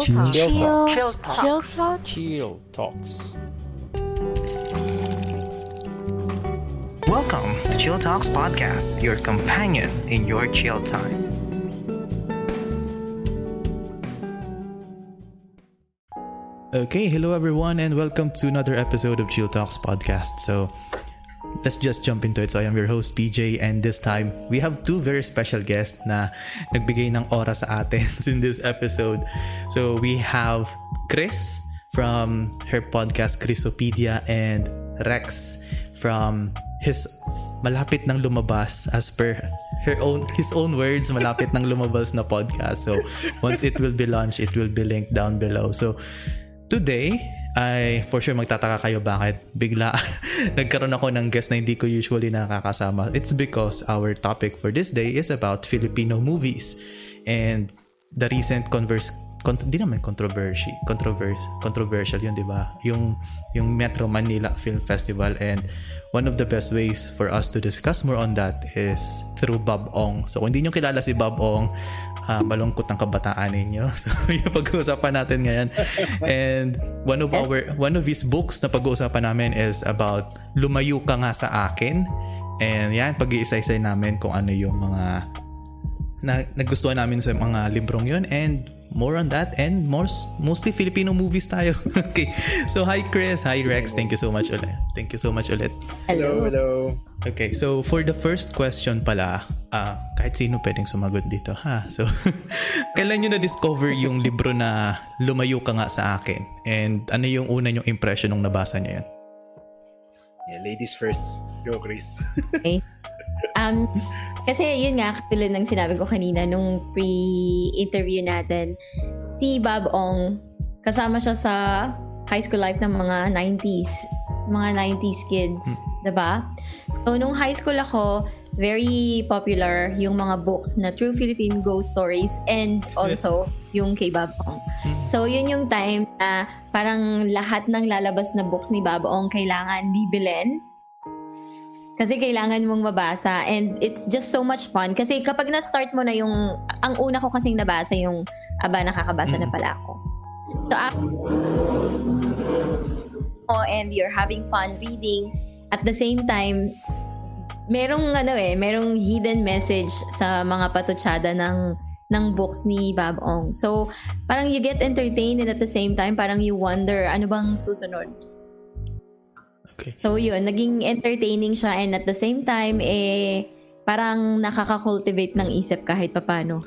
Chill Talk. Chill Chill Talk. Chill Talk. Chill Talks. Welcome to Chill Talks Podcast, your companion in your chill time. Okay, hello everyone, and welcome to another episode of Chill Talks Podcast. So, let's just jump into it. So, I am your host, PJ, and this time, we have two very special guests na nagbigay ng oras sa atin in this episode. So, we have Chris from her podcast, Chrisopedia, and Rex from his malapit nang lumabas as per her own his own words malapit nang lumabas na podcast so once it will be launched it will be linked down below so today ay for sure magtataka kayo bakit bigla nagkaroon ako ng guest na hindi ko usually nakakasama. It's because our topic for this day is about Filipino movies. And the recent converse kont- di naman controversy controversial controversial yun di ba? Yung yung Metro Manila Film Festival. And one of the best ways for us to discuss more on that is through Bob Ong. So kung hindi nyo kilala si Bob Ong uh, malungkot ang kabataan ninyo. So yung pag-uusapan natin ngayon. And one of our one of his books na pag-uusapan namin is about lumayo ka nga sa akin. And yan pag-iisa-isay namin kung ano yung mga na nagustuhan namin sa mga librong yun. And more on that and most mostly Filipino movies tayo. okay. So hi Chris, hi Rex. Thank you so much ulit. Thank you so much ulit. Hello. hello. Okay, so for the first question pala, ah kahit sino pwedeng sumagot dito, ha? So, kailan nyo na-discover yung libro na Lumayo Ka Nga Sa Akin? And ano yung una yung impression nung nabasa niya yun? Yeah, ladies first. Go, Chris. Okay. Um, kasi yun nga, katulad ng sinabi ko kanina nung pre-interview natin, si Bob Ong, kasama siya sa high school life ng mga 90s. Mga 90s kids. 'di ba? So, nung high school ako, very popular yung mga books na True Philippine Ghost Stories and also yung kay Bob Ong. So, yun yung time na parang lahat ng lalabas na books ni Bob Ong kailangan bibilin kasi kailangan mong mabasa and it's just so much fun. Kasi kapag na-start mo na yung, ang una ko kasing nabasa yung, aba, nakakabasa na pala ako. So, after, oh, and you're having fun reading, at the same time, merong ano eh, merong hidden message sa mga patutsada ng ng books ni Bob Ong. So, parang you get entertained and at the same time, parang you wonder, ano bang susunod? Okay. So yun, naging entertaining siya and at the same time, eh, parang nakaka-cultivate ng isip kahit papano.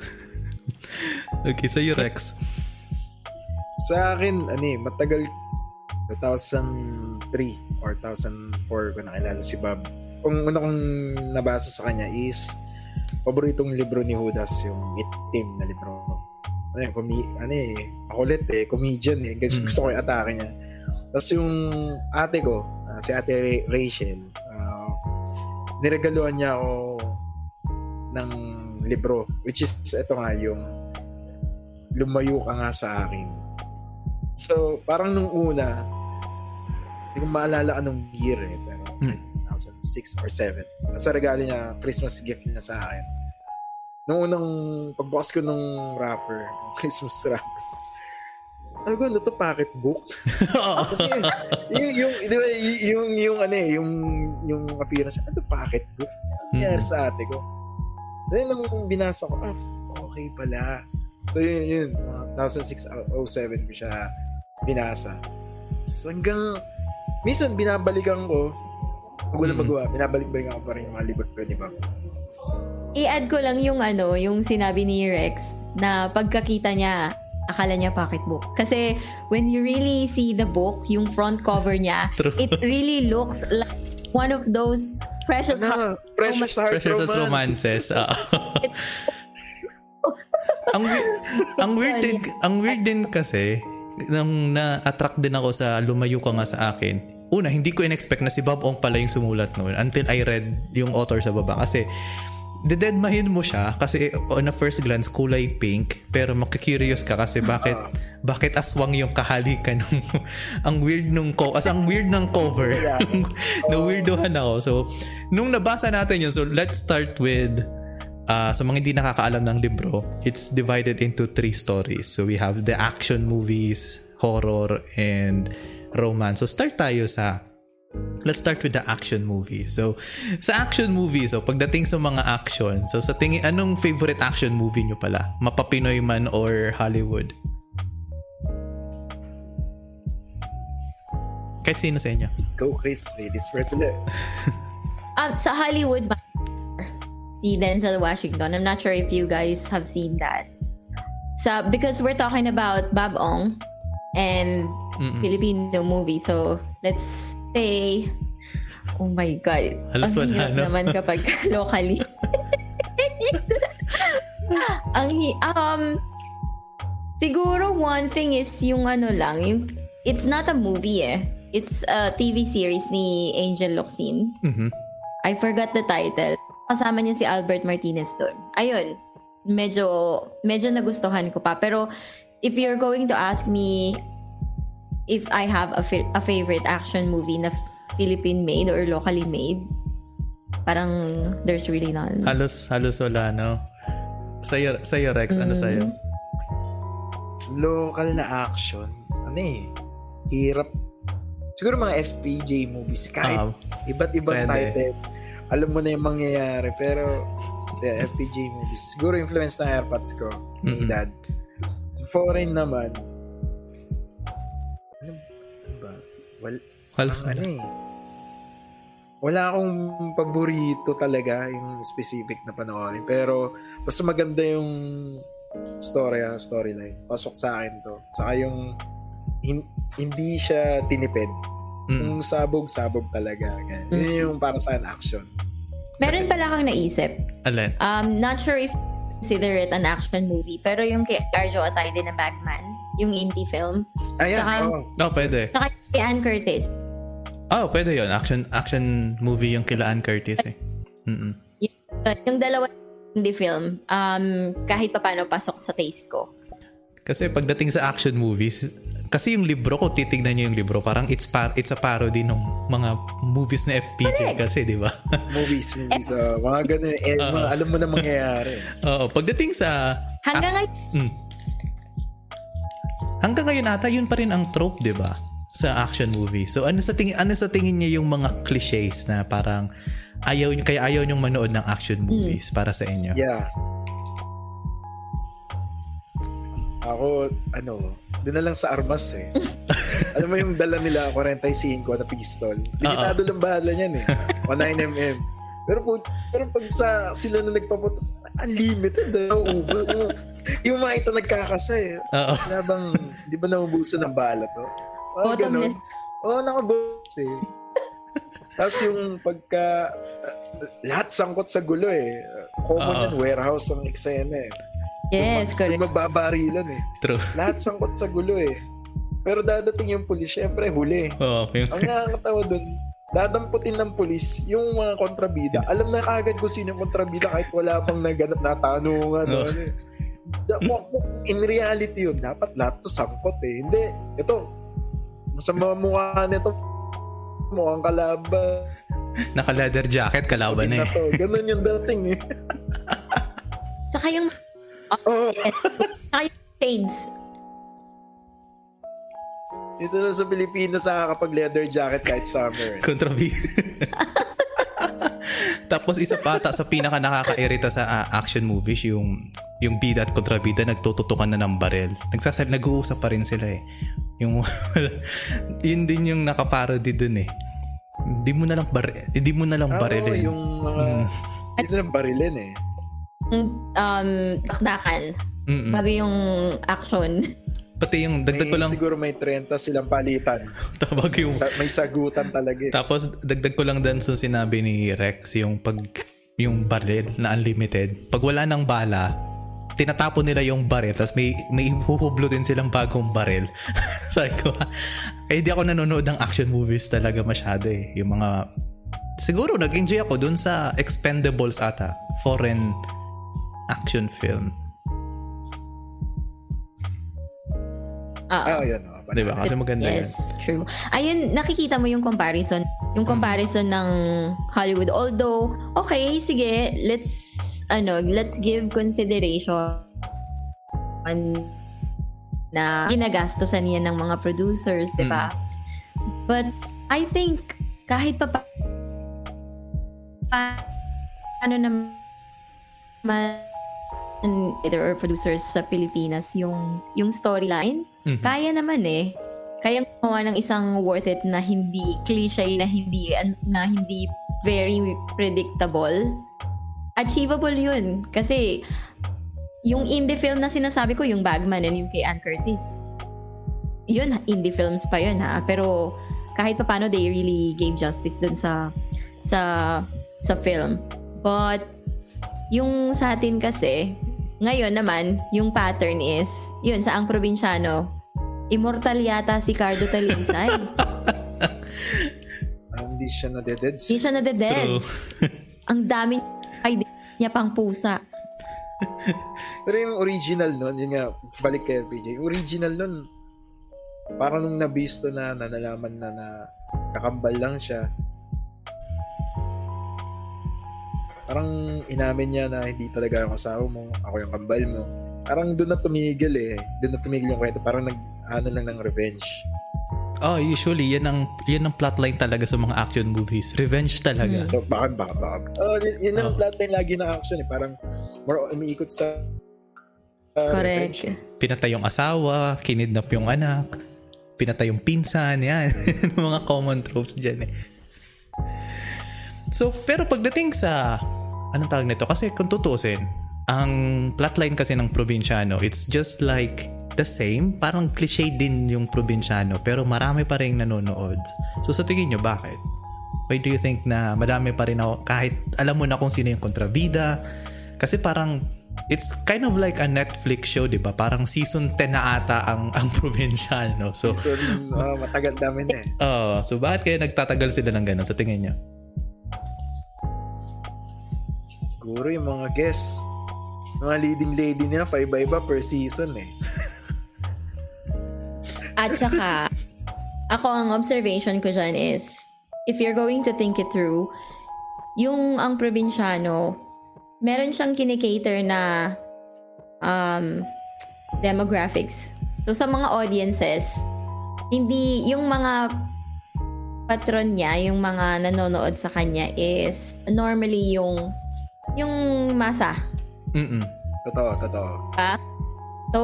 Okay, so you Rex. Sa akin, ano eh, matagal 2003 or 2004 ko nakilala si Bob. Kung una kong nabasa sa kanya is paboritong libro ni Judas, yung itim na libro. Ano yun, komi- ano eh, makulit eh, comedian eh. Gusto, Mm. gusto ko yung atake niya. Tapos yung ate ko, si ate Ra- Rachel, ah, niregaluhan niya ako ng libro, which is, ito nga, yung lumayo ka nga sa akin. So, parang nung una, hindi ko maalala anong year eh, pero Hmm. 2006 or 7. Sa regalo niya, Christmas gift niya sa akin. Nung unang pagbukas ko nung wrapper, Christmas wrapper, sabi ko, ano to, pocket book? Kasi yung, yung, di ba, yung, yung, ano eh, yung, yung appearance, ano to, pocket book? Mm. Nangyari sa ate ko. Then, nung binasa ko, ah, okay pala. So, yun, yun, mga 2006-07 ko siya binasa. So, hanggang, minsan, binabalikan ko, pag wala Mm. magawa, binabalik-balikan ko pa rin yung mga libro ko, di ba? I-add ko lang yung ano, yung sinabi ni Rex na pagkakita niya, akala niya pocketbook. Kasi when you really see the book, yung front cover niya, True. it really looks like one of those precious heart- Ano, precious heart Precious romance. romances. ah. ang weird, ang weird din, ang weird din kasi nang na-attract din ako sa lumayo ka nga sa akin. Una, hindi ko in-expect na si Bob Ong pala yung sumulat noon until I read yung author sa baba kasi dededmahin mo siya kasi on a first glance kulay pink pero makikurious ka kasi bakit bakit aswang yung kahalikan nung ang weird nung co as ang weird ng cover na weirdohan ako so nung nabasa natin yun so let's start with uh, sa mga hindi nakakaalam ng libro, it's divided into three stories. So we have the action movies, horror, and romance. So start tayo sa Let's start with the action movie. So, sa action movie, so pagdating sa mga action, so sa tingin, anong favorite action movie nyo pala? Mapapinoy man or Hollywood? Kahit sino sa inyo. Go, Chris. Ladies first ulit. Um, sa Hollywood, si Denzel Washington. I'm not sure if you guys have seen that. Sa, because we're talking about Bob Ong and Mm-mm. Filipino movie. So, let's say, oh my God. Halos ang wala, hirap no? naman kapag locally. ang hi- um siguro one thing is yung ano lang, yung it's not a movie eh. It's a TV series ni Angel Locsin. Mhm. I forgot the title. Kasama niya si Albert Martinez doon. Ayun. Medyo, medyo nagustuhan ko pa. Pero, if you're going to ask me if I have a, fi- a favorite action movie na Philippine made or locally made, parang there's really none. Halos, halos wala, no? Sa'yo, sa'yo Rex, ano Mm. sa'yo? Local na action. Ano eh. Hirap. Siguro mga FPJ movies. Kahit Ah, iba't ibang pwede. title. Alam mo na yung mangyayari. Pero, yeah, FPJ movies. Siguro influence ng airpods ko. Ni Mm-mm. dad. Foreign naman. Well, halos ano wala. eh. Wala akong paborito talaga yung specific na panoorin. Pero, basta maganda yung story, ah, storyline. Pasok sa akin to. Saka yung hin- hindi siya tinipid. Mm. Yung sabog-sabog talaga. Ganyan. Mm. Yun yung para sa action. Meron pala kang naisip. Alin? Um, not sure if consider it an action movie, pero yung kay Arjo Atayde na Bagman, yung indie film, Ayan, Saka- oo. Oh, pwede. saka kay Ann Curtis, Oh, pwede yon Action action movie yung kila Ann Curtis eh. Mm-mm. yung dalawa indie film, um, kahit paano pasok sa taste ko. Kasi pagdating sa action movies, kasi yung libro ko, titignan nyo yung libro, parang it's par it's a parody ng mga movies na FPJ kasi, di ba? Movies, movies. ah, mga ganun. Eh, mga, alam mo na mangyayari. Oo, pagdating sa Hanggang ngayon, Mm. Hanggang ngayon ata yun pa rin ang trope, 'di ba? Sa action movie. So ano sa tingin ano sa tingin niyo yung mga clichés na parang ayaw niyo kaya ayaw niyo manood ng action movies para sa inyo? Yeah. Ako, ano, doon na lang sa armas eh. Alam mo yung dala nila, 45 na pistol. Limitado lang bahala niyan eh. O 9mm. Pero po, pero pag sa sila na nagpaputok, unlimited na ubos. yung mga ito nagkakasa eh. Oo. Wala bang, di ba naubusan ng bala to? Oh, Bottomless. Oo, oh, nakabos eh. Tapos yung pagka, uh, lahat sangkot sa gulo eh. Common yan, warehouse ang eksena eh. yes, Yung correct. magbabarilan eh. True. Lahat sangkot sa gulo eh. Pero dadating yung pulis, syempre huli. Oo, yung, Ang nakakatawa dun, dadamputin ng pulis yung mga kontrabida. Alam na kagad kung sino yung kontrabida kahit wala pang naganap na tanungan. Ano mo- mo- In reality yun, dapat lahat to sangkot eh. Hindi, ito, sa mga mukha nito, mukhang kalaban. naka leather jacket kalaban na eh. to. Ganun yung dating eh. Saka yung, Oo. saka yung shades. Dito na sa Pilipinas nakakapag leather jacket kahit summer. eh. Kontrabi. Tapos isa pa ata sa pinaka nakakairita sa ah, action movies yung yung bida at kontrabida nagtututukan na ng barel. Nagsasabi nag-uusap pa rin sila eh. Yung yun din yung nakaparody dun eh. Hindi mo na lang bar hindi mo na lang Ah, baril oo, eh. yung mga, Mm. dito lang barilin eh. Um, takdakan. Mm-mm. Bago yung action. Pati yung May, dagdag ko lang Siguro may 30 silang palitan. tabag yung Sa, may sagutan talaga eh. Tapos dagdag ko lang din sa sinabi ni Rex yung pag yung baril na unlimited. Pag wala ng bala, tinatapon nila yung baril tapos may may huhublutin silang bagong baril. Sabi ko, eh di ako nanonood ng action movies talaga masyado eh. Yung mga siguro nag-enjoy ako dun sa Expendables ata, foreign action film. Ah, Ah, yun. Oh, Di ba? Kasi maganda yes, yan. true. Ayun, nakikita mo yung comparison. Yung comparison ng Hollywood. Although, okay, sige, let's, ano, let's give consideration na ginagastosan yan ng mga producers, di ba? But, I think, kahit pa pa, ano naman either or producers sa Pilipinas yung yung storyline Mhm. kaya naman eh. Kaya gumawa ng isang worth it na hindi cliche, na hindi, na hindi very predictable. Achievable yun. Kasi, yung indie film na sinasabi ko, yung Bagman and yung kay Ann Curtis, yun, indie films pa yun ha. Pero, kahit pa paano, they really gave justice dun sa, sa, sa film. But, yung sa atin kasi, ngayon naman, yung pattern is, yun, sa ang probinsyano, immortal yata si Cardo Talinsay. Ah, hindi siya nadededs. Hindi siya nadededs. ang daming idea niya pang pusa. Pero yung original nun, yun nga, balik kay PJ, yung original nun, parang nung nabisto na, na nalaman na na kakambal lang siya, parang inamin niya na hindi talaga ako asawa mo, ako yung kambal mo. Parang doon na tumigil eh. Doon na tumigil yung kwento. Parang nag, ano lang ng revenge. Oh, usually, yan ang, yan ang plotline talaga sa mga action movies. Revenge talaga. So, bakit, bakit, bakit? Oh, yun, yun ang Oh. plotline lagi ng action eh. Parang, more umiikot sa uh, Correct. revenge. Pinatay yung asawa, kinidnap yung anak, pinatay yung pinsan, yan. mga common tropes dyan eh. So, pero pagdating sa, anong tawag nito? Kasi kung tutusin, ang plotline kasi ng probinsyano, it's just like the same. Parang cliche din yung probinsyano, pero marami pa rin nanonood. So, sa tingin nyo, bakit? Why do you think na madami pa rin ako, kahit alam mo na kung sino yung kontrabida? Kasi parang, it's kind of like a Netflix show, di ba? Parang season 10 na ata ang, ang probinsyano. So, So, uh, matagal namin na eh. oh, so bakit kaya nagtatagal sila ng ganun sa tingin nyo? Siguro yung mga guests, mga leading lady nila, paiba-iba per season eh. At saka, ako ang observation ko dyan is, if you're going to think it through, yung ang probinsyano, meron siyang kinikater na um, demographics. So, sa mga audiences, hindi, yung mga patron niya, yung mga nanonood sa kanya is normally yung yung masa. Mm-mm. Totoo, totoo. So,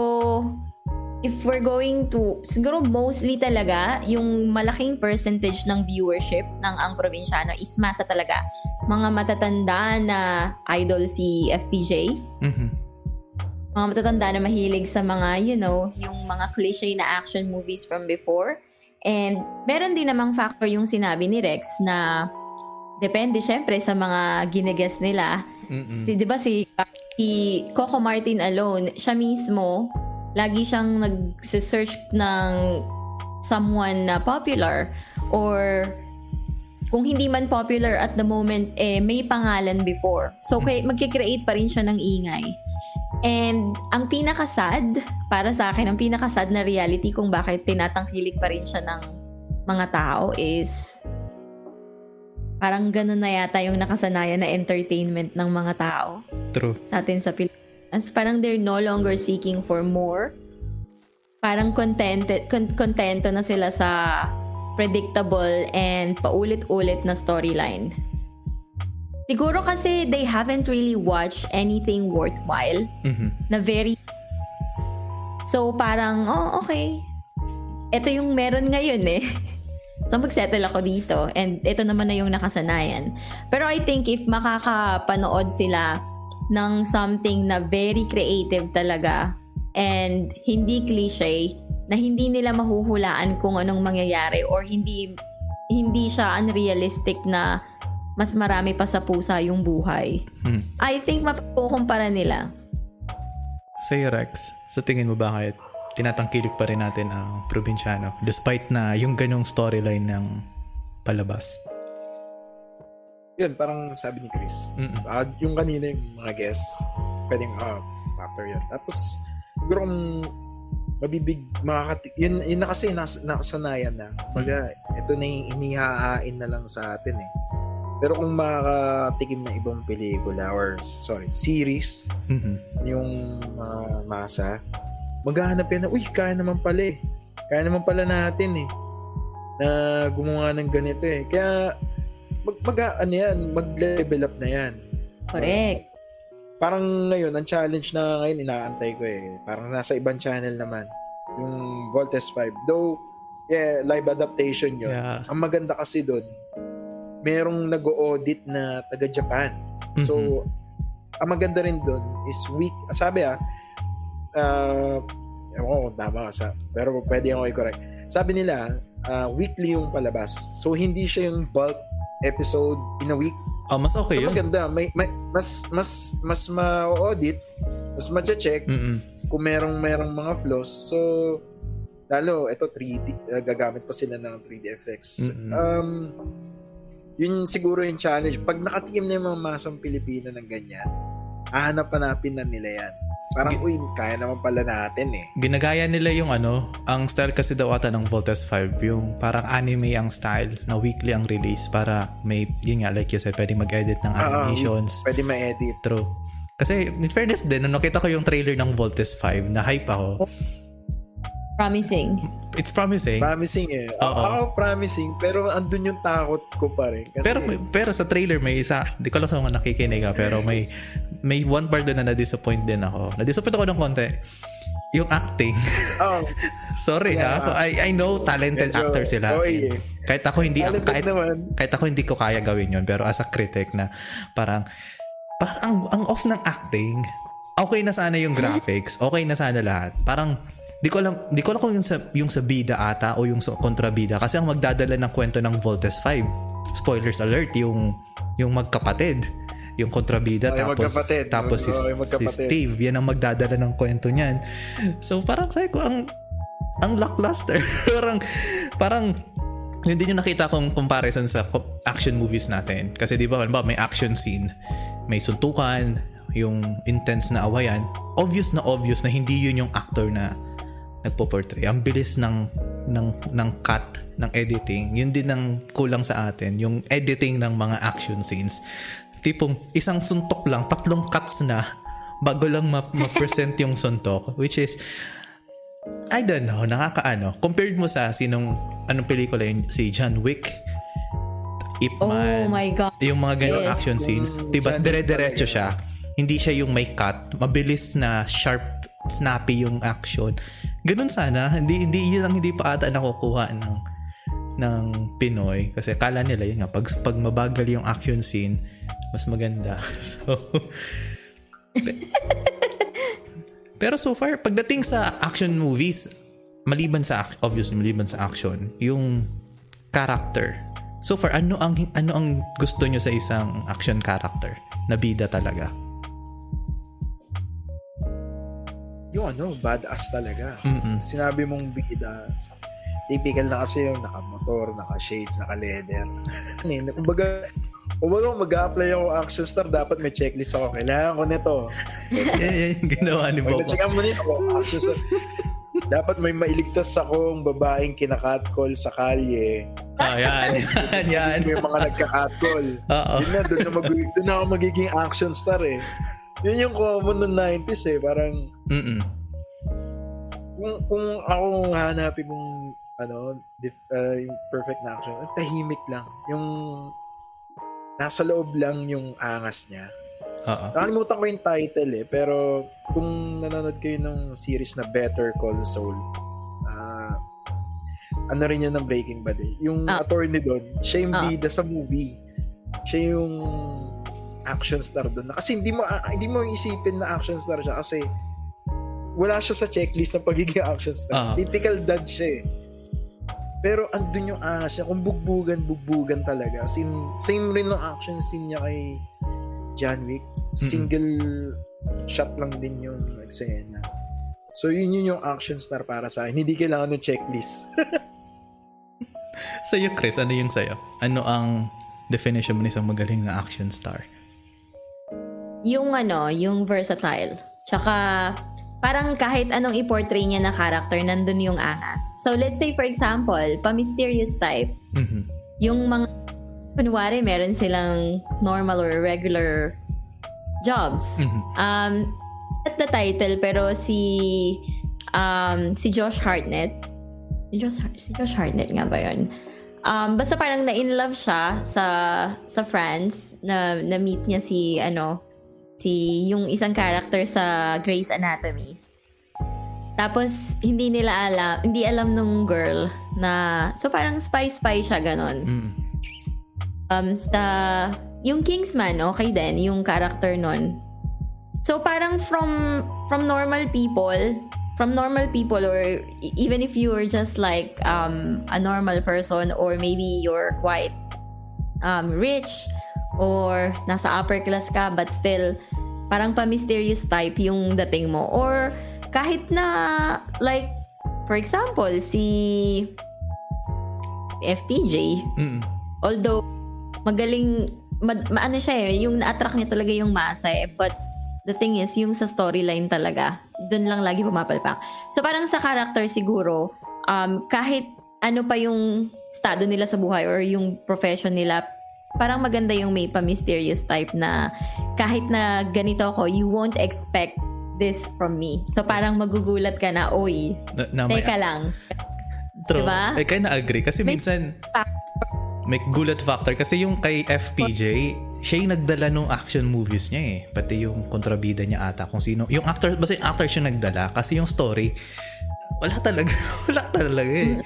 if we're going to, siguro mostly talaga, yung malaking percentage ng viewership ng Ang Probinsyano is masa talaga. Mga matatanda na idol si FPJ, Mhm. mga matatanda na mahilig sa mga, you know, yung mga cliche na action movies from before. And meron din namang factor yung sinabi ni Rex na depende syempre sa mga ginegas nila. Mm-mm. Si, di ba si, si Coco Martin alone, siya mismo, lagi siyang nag-search ng someone na popular or kung hindi man popular at the moment, eh, may pangalan before. So, kay, magkikreate pa rin siya ng ingay. And ang pinakasad, para sa akin, ang pinakasad na reality kung bakit tinatangkilik pa rin siya ng mga tao is parang ganun na yata yung nakasanayan na entertainment ng mga tao True. sa atin sa Pilipinas. Parang they're no longer seeking for more. Parang contented, con- contento na sila sa predictable and paulit-ulit na storyline. Siguro kasi they haven't really watched anything worthwhile Mhm. na very So parang, oh okay. Ito yung meron ngayon eh. So magsettle ako dito and ito naman na yung nakasanayan. Pero I think if makakapanood sila ng something na very creative talaga and hindi cliche na hindi nila mahuhulaan kung anong mangyayari or hindi hindi siya unrealistic na mas marami pa sa pusa yung buhay. Hmm. I think mapukumpara nila. Sa'yo, Rex, sa tingin mo bakit tinatangkilik pa rin natin ang probinsyano despite na yung ganong storyline ng palabas? Yun, parang sabi ni Chris. Mm-mm. Ah, yung kanina yung mga guests, pwedeng ah, factor yun. Tapos, siguro kung mabibig makakati yun yun na kasi nas, nakasanayan na. Kumbaga, ito na yung inihahain na lang sa atin eh. Pero kung makakatikim ng ibang pelikula or sorry, series Mhm. yung mga masa, maghahanap yan na, uy, kaya naman pala eh. Kaya naman pala natin eh. Na gumawa ng ganito eh. Kaya, mag, mag ano yan, mag-level up na yan. Correct. Parang ngayon, ang challenge na ngayon, inaantay ko eh. Parang nasa ibang channel naman. Yung Voltes 5. Though, yeah, live adaptation yun. Yeah. Ang maganda kasi doon, merong nag-audit na taga-Japan. Mhm. So, ang maganda rin doon is week, sabi ah, uh, ewan ko kung tama ka sa, pero pwede ako i-correct. Sabi nila, ah, weekly yung palabas. So, hindi siya yung bulk episode in a week. Oh, mas okay so, yun. maganda. May, may, mas, mas, mas ma-audit, mas ma-check Mm-mm. kung merong merong mga flaws. So, lalo, ito 3D, uh, gagamit pa sila ng 3D effects. Mm-mm. Um, yun siguro yung challenge. Pag nakatikim na yung mga masang Pilipino ng ganyan, hahanap-hanapin na nila yan. Parang, uy, kaya naman pala natin eh. Ginagaya nila yung ano, ang style kasi daw ata ng Voltes 5, yung parang anime ang style na weekly ang release para may, yun nga, like you said, pwede mag-edit ng Ah, ah, animations. Pwede ma-edit. True. Kasi, in fairness din, nung nakita ko yung trailer ng Voltes 5, na hype ako. Promising. It's promising. Promising eh. Oo. Ako promising, pero andun yung takot ko pa rin. Kasi, pero pero sa trailer may isa, di ko lang sa mga nakikinig ah, pero may may one part doon na na-disappoint din ako. Na-disappoint ako ng konti. Yung acting. oh, Sorry Yeah. ha. I, I know talented Medyo- actor sila. oo, eh. Kahit ako hindi talented kahit, naman. kahit ako hindi ko kaya gawin yon pero as a critic na parang parang ang, ang off ng acting okay na sana yung graphics okay na sana lahat parang di ko alam di ko alam kung yung sa yung sa bida ata o yung sa kontrabida kasi ang magdadala ng kwento ng Voltes 5 spoilers alert yung yung magkapatid yung kontrabida Oh, yung tapos magkapatid. tapos si, Oh, yung si. Steve yan ang magdadala ng kwento niyan so parang sabi ko ang ang lackluster parang parang hindi nyo nakita kong comparison sa action movies natin. Kasi di ba, may action scene, may suntukan, yung intense na awayan. Obvious na obvious na hindi yun yung actor na nagpo-portray. Ang bilis ng, ng, ng cut, ng editing. Yun din ang kulang sa atin. Yung editing ng mga action scenes. Tipong isang suntok lang, tatlong cuts na bago lang ma- ma-present yung suntok. Which is, I don't know, nakakaano. Compared mo sa sinong, anong pelikula yun? Si John Wick, Ip Oh Man, my God. yung mga ganong Yes. action scenes. Yung Diba, dire-diretso siya. Hindi siya yung may cut. Mabilis na, sharp, snappy yung action. Ganun sana. Hindi, hindi, yun ang hindi pa ata nakukuha ng ng Pinoy kasi kala nila yun nga pag, pag mabagal yung action scene mas maganda so pe- pero so far pagdating sa action movies maliban sa obviously maliban sa action yung character so far ano ang ano ang gusto nyo sa isang action character na bida talaga yung ano, badass talaga. Mm-mm. Sinabi mong bida, typical na kasi yung naka-motor, naka-shades, naka-leather. Kumbaga, kumbaga kung mag-a-apply ako action star, dapat may checklist ako. Kailangan ko nito. yan, yan yung ginawa ni Bobo na-checkan mo nito, action star. dapat may mailigtas akong babaeng kinakatcall sa kalye. ah, yan yan yan May mga nagka-catcall. oo Yun na, doon na, mag- doon na ako magiging action star eh. Yun yung common noong 90s eh. Parang, Mm-mm. kung, kung ako hanapin mong ano, dif, uh, yung perfect na action, tahimik lang. Yung nasa loob lang yung angas niya. oo Nakalimutan ko yung title eh, pero kung nanonood kayo ng series na Better Call Saul, ah ano rin yun ng Breaking Bad eh. Yung Ah. attorney doon, siya yung Ah. bida sa movie. Siya yung action star doon. Kasi hindi mo hindi mo isipin na action star siya kasi wala siya sa checklist ng pagiging action star. Ah. Typical dad siya eh. Pero andun yung niya. Kung bugbugan, bugbugan talaga. Sin, same rin ng action scene niya kay John Wick. Single shot lang din yung eksena. So yun yun yung action star para sa akin. Hindi kailangan ng checklist. Sa'yo, Chris, ano yung sa'yo? Ano ang definition mo ng isang magaling na action star? Yung ano, yung versatile. Tsaka, parang kahit anong i-portray niya na character, nandun yung angas. So let's say for example, pa-mysterious type, Mhm. yung mga kunwari meron silang normal or regular jobs. Mhm. Um, at the title, pero si um, si Josh Hartnett, si Josh, si Josh Hartnett nga ba yun? Um, basta parang na-in-love siya sa sa France na na-meet niya si ano si yung isang character sa Grey's Anatomy. Tapos hindi nila alam, hindi alam nung girl na so parang spy-spy siya ganon Mhm. um, sa yung Kingsman, okay din, yung character nun. So parang from from normal people, from normal people or e- even if you're just like um, a normal person or maybe you're quite um, rich or nasa upper class ka but still parang pa-mysterious type yung dating mo or kahit na like for example si FPJ Mhm. although magaling mad, maano siya eh, yung na-attract niya talaga yung masa eh. But the thing is, yung sa storyline talaga, dun lang lagi pumapalpak. So parang sa character siguro, um, kahit ano pa yung estado nila sa buhay or yung profession nila, parang maganda yung may pa-mysterious type na kahit na ganito ako, you won't expect this from me. So parang magugulat ka na, oy, Na, na may, teka lang. True. Diba? I kinda agree. Kasi May- minsan, may gulat factor. Kasi yung kay FPJ, siya yung nagdala nung action movies niya eh. Pati yung kontrabida niya ata. Kung sino. Yung actor, basta yung actor siya nagdala. Kasi yung story, wala talaga. Wala talaga eh.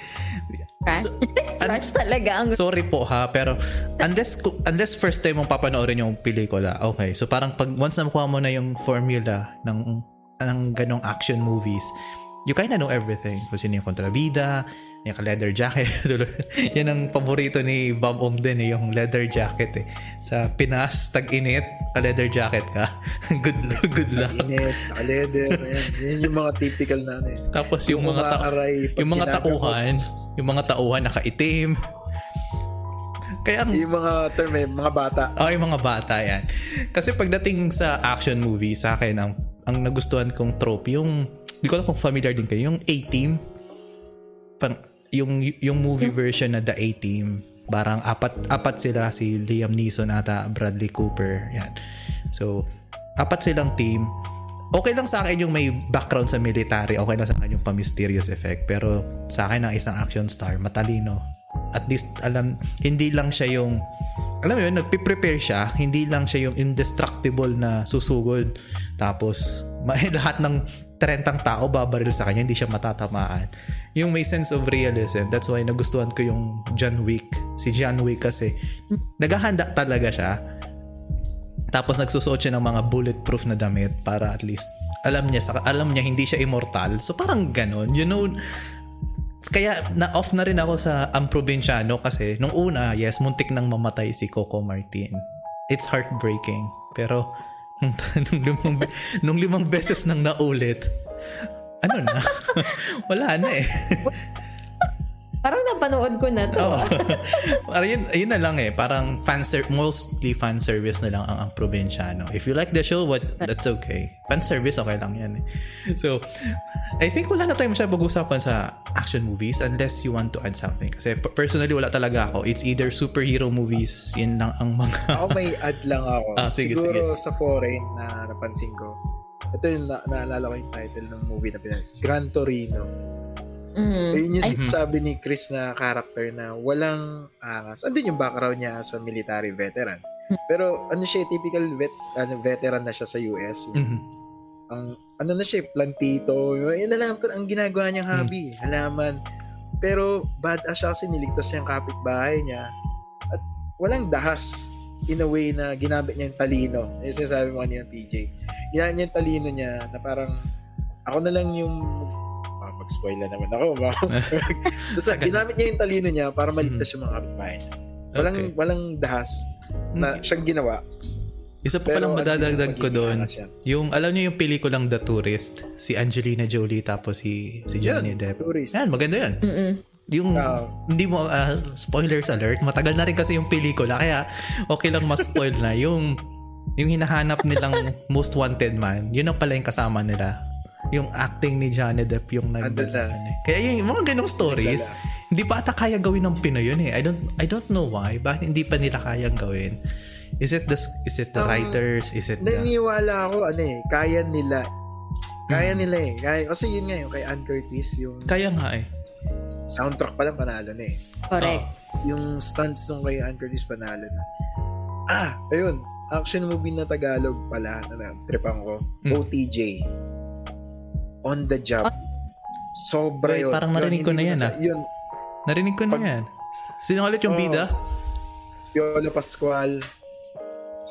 So, crush talaga ang Sorry po ha, pero unless unless first time mong papanoorin yung pelikula, okay. So parang pag once na makuha mo na yung formula ng ng ganong action movies, you kinda know everything. Kung sino yung kontrabida, yung leather jacket. yan ang paborito ni Bob Om din eh, yung leather jacket eh. Sa Pinas, tag-init, ka-leather jacket ka. good luck, good luck. Init, naka-leather, yan. Yan yung mga typical na ano eh. Tapos yung, mga ta- pag yung mga tauhan, yung mga tauhan nakaitim. Kaya ang Yung mga term eh, mga bata. Oh, yung mga bata yan. Kasi pagdating sa action movie, sa akin, ang, ang nagustuhan kong trope, yung, di ko alam kung familiar din kayo, yung A-Team. Pang, yung, yung movie version na The A-Team. Parang apat, apat sila, si Liam Neeson ata, Bradley Cooper, yan. So, apat silang team. Okay lang sa akin yung may background sa military, okay lang sa akin yung pa-mysterious effect. Pero sa akin, ang isang action star, matalino. At least, alam, hindi lang siya yung, alam mo yun, nagpiprepare siya, hindi lang siya yung indestructible na susugod. Tapos, may lahat ng 30 tao babaril sa kanya, hindi siya matatamaan. Yung may sense of realism, that's why nagustuhan ko yung John Wick. Si John Wick kasi, naghahanda talaga siya. Tapos nagsusuot siya ng mga bulletproof na damit para at least alam niya sa alam niya hindi siya immortal. So parang ganon. You know, kaya na-off na rin ako sa ang probinsyano kasi nung una, yes, muntik nang mamatay si Coco Martin. It's heartbreaking. Pero nung, nung, limang, nung limang beses nang naulit, ano na? Wala na eh. Parang napanood ko na to. Oo. Parang yun, yun na lang eh. Parang fan ser- mostly fan service na lang ang, ang probinsyano. If you like the show, what that's okay. Fan service, okay lang yan eh. So, I think wala na tayong masyadong pag-usapan sa action movies unless you want to add something. Kasi personally, wala talaga ako. It's either superhero movies, yun lang ang mga... Ako may add lang ako. Ah, sige, Siguro sa foreign na napansin ko. Ito yung na- naalala ko yung title ng movie na pinag Gran Torino. Mm. Yun yung sabi ni Chris na character na walang angas. Andun yung background niya sa military veteran. Pero ano siya, typical vet, ano, veteran na siya sa US. Yung, Mhm. ang, ano na siya, plantito. Yun na lang ang ginagawa niyang hobby. Halaman. Pero badass siya kasi niligtas niya ang kapitbahay niya. At walang dahas in a way na ginamit niya yung talino. Yung sinasabi mo kanina, PJ. Ginamit niya yung talino niya na parang ako na lang yung ah, mag-spoil na naman ako. Basta ginamit niya yung talino niya para maligtas yung mga kapitbahay niya. Walang, Okay. walang dahas na Mm. siyang ginawa. Isa pa palang ang madadagdag ko doon. Yung, alam niyo yung pelikulang The Tourist? Si Angelina Jolie tapos si, si Johnny Yan, Depp. Tourist. Yan, maganda yan. Mm-mm. Yung, Ah. hindi mo, ah, spoilers alert, matagal na rin kasi yung pelikula, kaya okay lang mas-spoil na. Yung, yung hinahanap nilang most wanted man, yun ang pala yung kasama nila. yung acting ni Johnny Depp yung nag. Kaya yung mga ganong stories, hindi pa ata kaya gawin ng Pinoy yun eh. I don't I don't know why. Bakit hindi pa nila kayang gawin? Is it the is it the Um, writers? Is it the Naniniwala ako, ano eh, kaya nila. Kaya Hmm. nila eh. Kaya, kasi yun nga yung kay Ann Curtis, yung Kaya nga eh. soundtrack pa lang panalo na eh. Correct. Yung stunts nung kay Ann Curtis panalo na. Ah, ayun. Action movie na Tagalog pala na tripan ko. Mm. OTJ. On the job. Sobra Wait, yun. parang Yun, narinig ko hindi na yan, ah. Yun. Narinig ko na Pag- yan. Sino ulit yung Oo. bida? Piolo Pascual.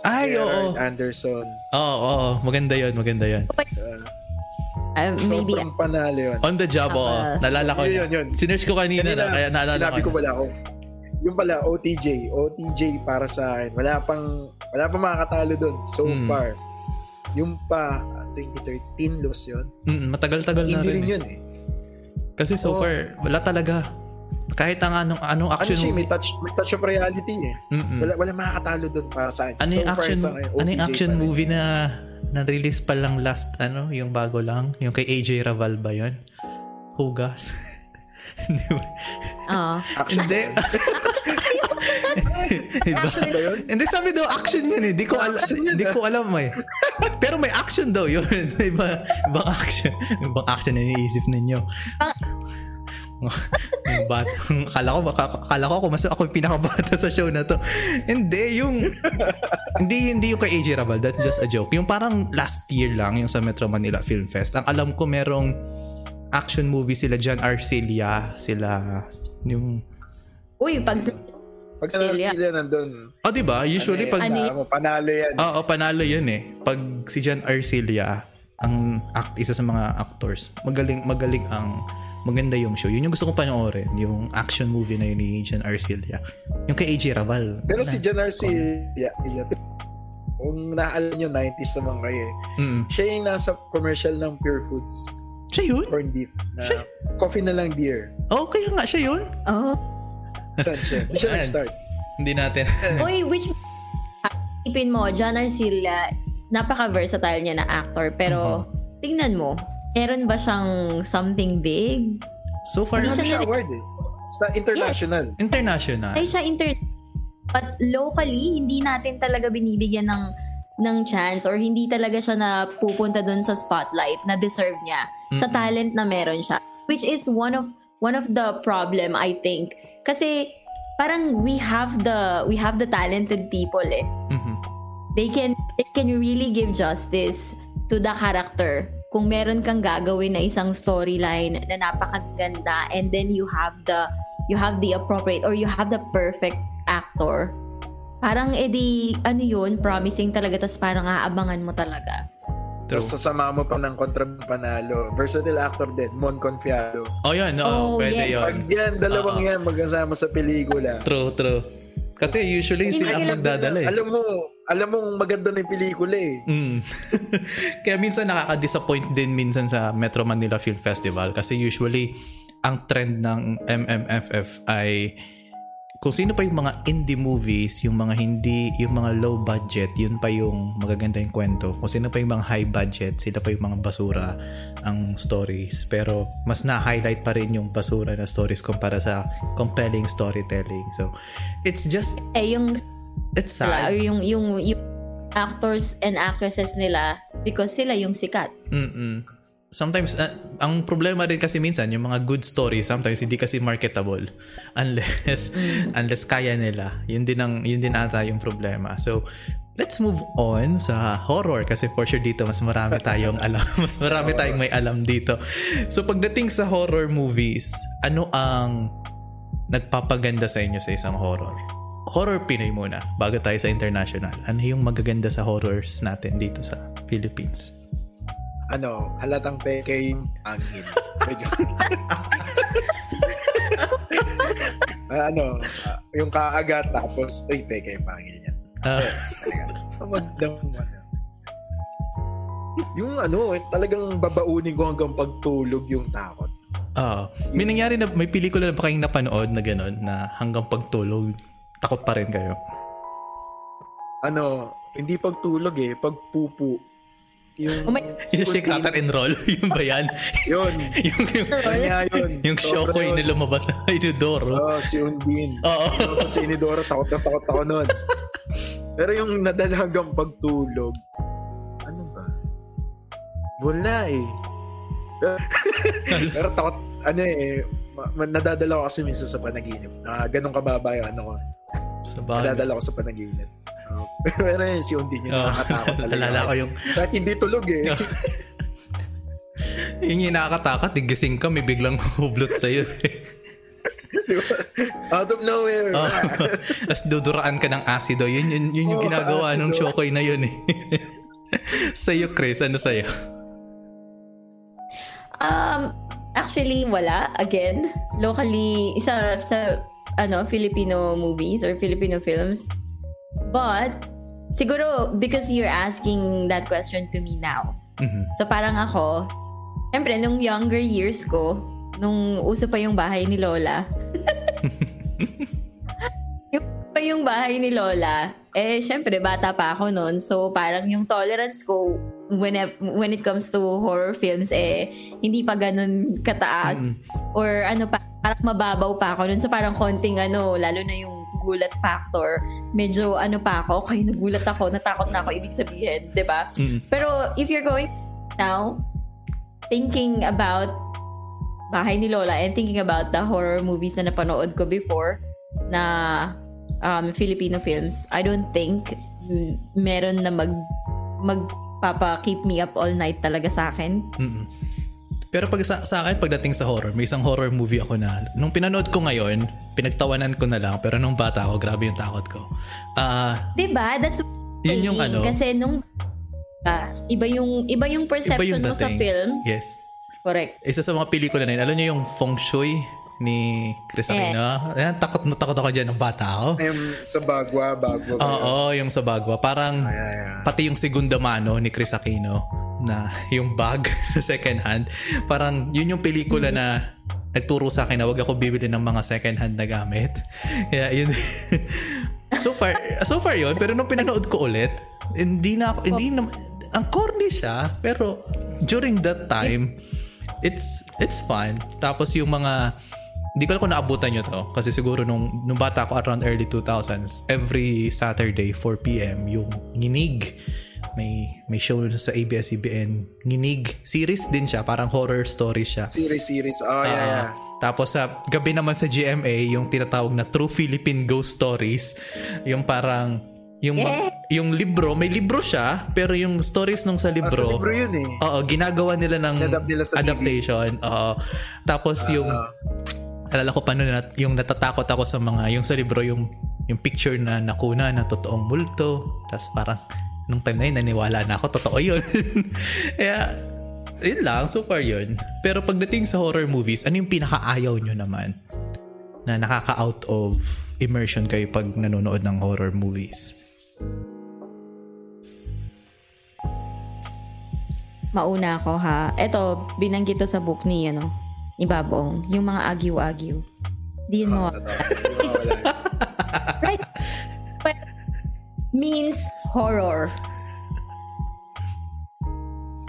Ay, oo. Gerard Anderson. Oo, oo. Maganda yun, maganda yun. Uh, Uh, maybe sobrang panalo yun. On the job, oo. Ah, Nalala ko. Yun, Yun, yun, yun. Sinerge ko kanina, na, kaya naalala sinabi ko. ko pala ako. Yung pala, OTJ. OTJ para sa akin. Wala pang, wala pang makakatalo doon so Mm. far. Yung pa, 2013 loss yun. Mm, matagal-tagal na rin. rin eh. yun eh. Kasi so Oo. far, wala talaga. Kahit ang anong, anong Ano action siya, movie. may touch, may touch of reality eh. Mm-mm. Wala, wala makakatalo doon para sa akin. Ano yung so action, far akin, ano yung action movie na na-release pa lang last, ano, yung bago lang? Yung kay AJ Raval ba yun? Hugas? Hindi ba? Oo. Action Hindi. Action ba yun? Hindi sabi daw action yun eh. Di ko yun, di ah. ko alam eh. Pero may action daw yun. Iba, ibang action. Ibang action na iniisip ninyo. yung bat kala ko baka kala ko ako mas ako yung pinakabata sa show na to hindi yung hindi hindi yung kay AJ Rabal that's just a joke yung parang last year lang yung sa Metro Manila Film Fest ang alam ko merong action movie sila John Arcelia sila yung Uy, pag Pag sila nandun. oh di ba usually ano, pag Ano panalo yan. Oo, panalo yun eh. Pag si John Arcelia, ang act, isa sa mga actors, magaling, magaling ang, maganda yung show. Yun yung gusto kong panoorin, yung action movie na yun ni John Arcelia. Yung kay AJ Raval. Pero si Na- John Arce, yeah, yeah. Kung naalala nyo, 90s naman kayo eh. Mm. Siya yung nasa commercial ng Pure Foods Siya yun? corned beef na Siya? coffee na lang beer. Oo, kaya nga siya yun. Oh. Saan siya? Di siya nag-start. Hindi natin. Uy, which ipin mo, John Arcilla, napaka-versatile niya na actor. Pero, tingnan mo, meron ba siyang something big? So far, Hindi siya siya award eh. International. international. Ay siya inter... But locally, hindi natin talaga binibigyan ng ng chance or hindi talaga siya na pupunta dun sa spotlight na deserve niya sa talent na meron siya. Which is one of one of the problem I think. Kasi parang we have the we have the talented people eh. Mhm. they can they can really give justice to the character kung meron kang gagawin na isang storyline na napakaganda and then you have the you have the appropriate or you have the perfect actor parang edi ano yun promising talaga tas parang aabangan mo talaga. Tapos sasama mo pa ng kontra panalo. Versatile actor din, Mon Confiado. Oh, yun. Oh, Oo, pwede yes. yun. Pag yan, dalawang Oo. yan magkasama sa pelikula. True, true. Kasi usually sila ang magdadala eh. Alam mo, alam mo maganda na yung pelikula eh. Mm. Kaya minsan nakaka-disappoint din minsan sa Metro Manila Film Festival kasi usually ang trend ng MMFF ay kung sino pa yung mga indie movies, yung mga hindi, yung mga low budget, yun pa yung magaganda yung kwento. Kung sino pa yung mga high budget, sila pa yung mga basura ang stories. Pero mas na-highlight pa rin yung basura na stories kumpara sa compelling storytelling. So, it's just, eh yung it's sila, sad. yung, yung yung actors and actresses nila because sila yung sikat Mm-mm. Sometimes, uh, ang problema rin kasi minsan, yung mga good stories, sometimes hindi kasi marketable unless unless kaya nila. Yun din ang yun din ata yung problema. So, let's move on sa horror kasi for sure dito mas marami tayong alam. Mas marami tayong may alam dito. So, pagdating sa horror movies, ano ang nagpapaganda sa inyo sa isang horror? Horror Pinoy muna, bago tayo sa international. Ano yung magaganda sa horrors natin dito sa Philippines? Ano, halatang peke yung angin. Medyo. Ah, ano, ah, yung kaagat tapos, ay, peke yung pangil niya. Ano. Yung ano, eh, talagang babaunin ko hanggang pagtulog yung takot. Ah, may nangyari na may pelikula na ba kayong napanood na gano'n na hanggang pagtulog takot pa rin kayo. Ano, hindi pagtulog eh, pagpupo. Yung... Oh my- Yung shake, rattle, and roll. Yung ba yan? Yun. yung, yung, Kanya yun. yung Shokoy yun. na lumabas na Inodoro. Oo, si Undin. Oo. Tapos si Inidoro, takot na takot ako nun. Pero yung nadalagang pagtulog, ano ba? Wala eh. Pero takot, ano eh, nadadala ko kasi minsan sa panaginip. Na ganun kababa yung ano ko. Sa bagay. Nadadala ko sa panaginip. Uh, pero yun, si Undin yung Oo. nakakatakot talaga. Alala ko yung, Kahit hindi tulog eh. yung yung nakakatakot, tigising ka, may biglang hublot sa'yo. Di ba? Out of nowhere. Oh. Tapos duduraan ka ng asido. Yun, yun, yun yung Oo, ginagawa ng asido. Shokoy na yun eh. sa'yo, Chris, ano sa'yo? Um, actually, wala. Again, locally, isa sa, ano, Filipino movies or Filipino films. But, siguro, because you're asking that question to me now. Mhm. So, parang ako, syempre, nung younger years ko, nung uso pa yung bahay ni Lola, yung pa yung bahay ni Lola, eh, syempre, bata pa ako noon. So, parang yung tolerance ko when, when it comes to horror films, eh, hindi pa ganun kataas. Or ano pa, parang mababaw pa ako noon. So, parang konting ano, lalo na yung gulat factor. Medyo ano pa ako, okay, nagulat ako, natakot na ako, ibig sabihin, 'di ba? Mm. Pero if you're going now, thinking about bahay ni Lola and thinking about the horror movies na napanood ko before na um, Filipino films, I don't think meron na mag magpapa keep me up all night talaga sa akin. Mm-mm. Pero pag sa, sa akin, pagdating sa horror, may isang horror movie ako na, nung pinanood ko ngayon, pinagtawanan ko na lang, pero nung bata ako, grabe yung takot ko. Ah, 'Di ba? That's Yun yung saying. ano. Kasi nung ah, iba yung iba yung perception iba yung mo sa film. Yes. Correct. Isa sa mga pelikula na yun, alam niyo yung Feng Shui ni Chris Eh. Aquino? Ayan, takot na takot ako dyan ng bata ako. Yung sa bagwa, bagwa. Oo, yung sa Bagwa. Parang, Ay, ay, ay. pati yung segunda mano ni Chris Aquino na yung bag na second hand parang yun yung pelikula na nagturo sa akin na wag ako bibili ng mga second hand na gamit. Kaya yun. So far so far yun pero nung pinanood ko ulit hindi na ako hindi na ang corny siya pero during that time it's it's fun tapos yung mga hindi ko alam kung naabutan nyo to kasi siguro nung, nung bata ako around early 2000s every Saturday 4pm yung nginig may may show sa ABS-CBN nginig series din siya parang horror story siya Series, series. Oh, yeah, Ah, yeah. tapos sa gabi naman sa GMA yung tinatawag na True Philippine Ghost Stories yung parang yung ma- yung libro may libro siya pero yung stories nung sa Ah, sa libro libro yun eh. Oo, ginagawa nila ng nila sa TV. adaptation. Oo. Tapos yung Ah. alala ko pa noon na yung natatakot ako sa mga yung sa libro yung yung picture na nakuna na totoong multo. Tapos parang nung time na yun naniwala na ako totoo yun. Kaya yun lang so far yun. Pero pagdating sa horror movies, ano yung pinakaayaw nyo naman na nakaka-out of immersion kayo pag nanonood ng horror movies? Mauna ako ha. Ito, binanggit to sa book ni, ano, ni Babong. Yung mga agiw-agiw. Di yun mo. means horror.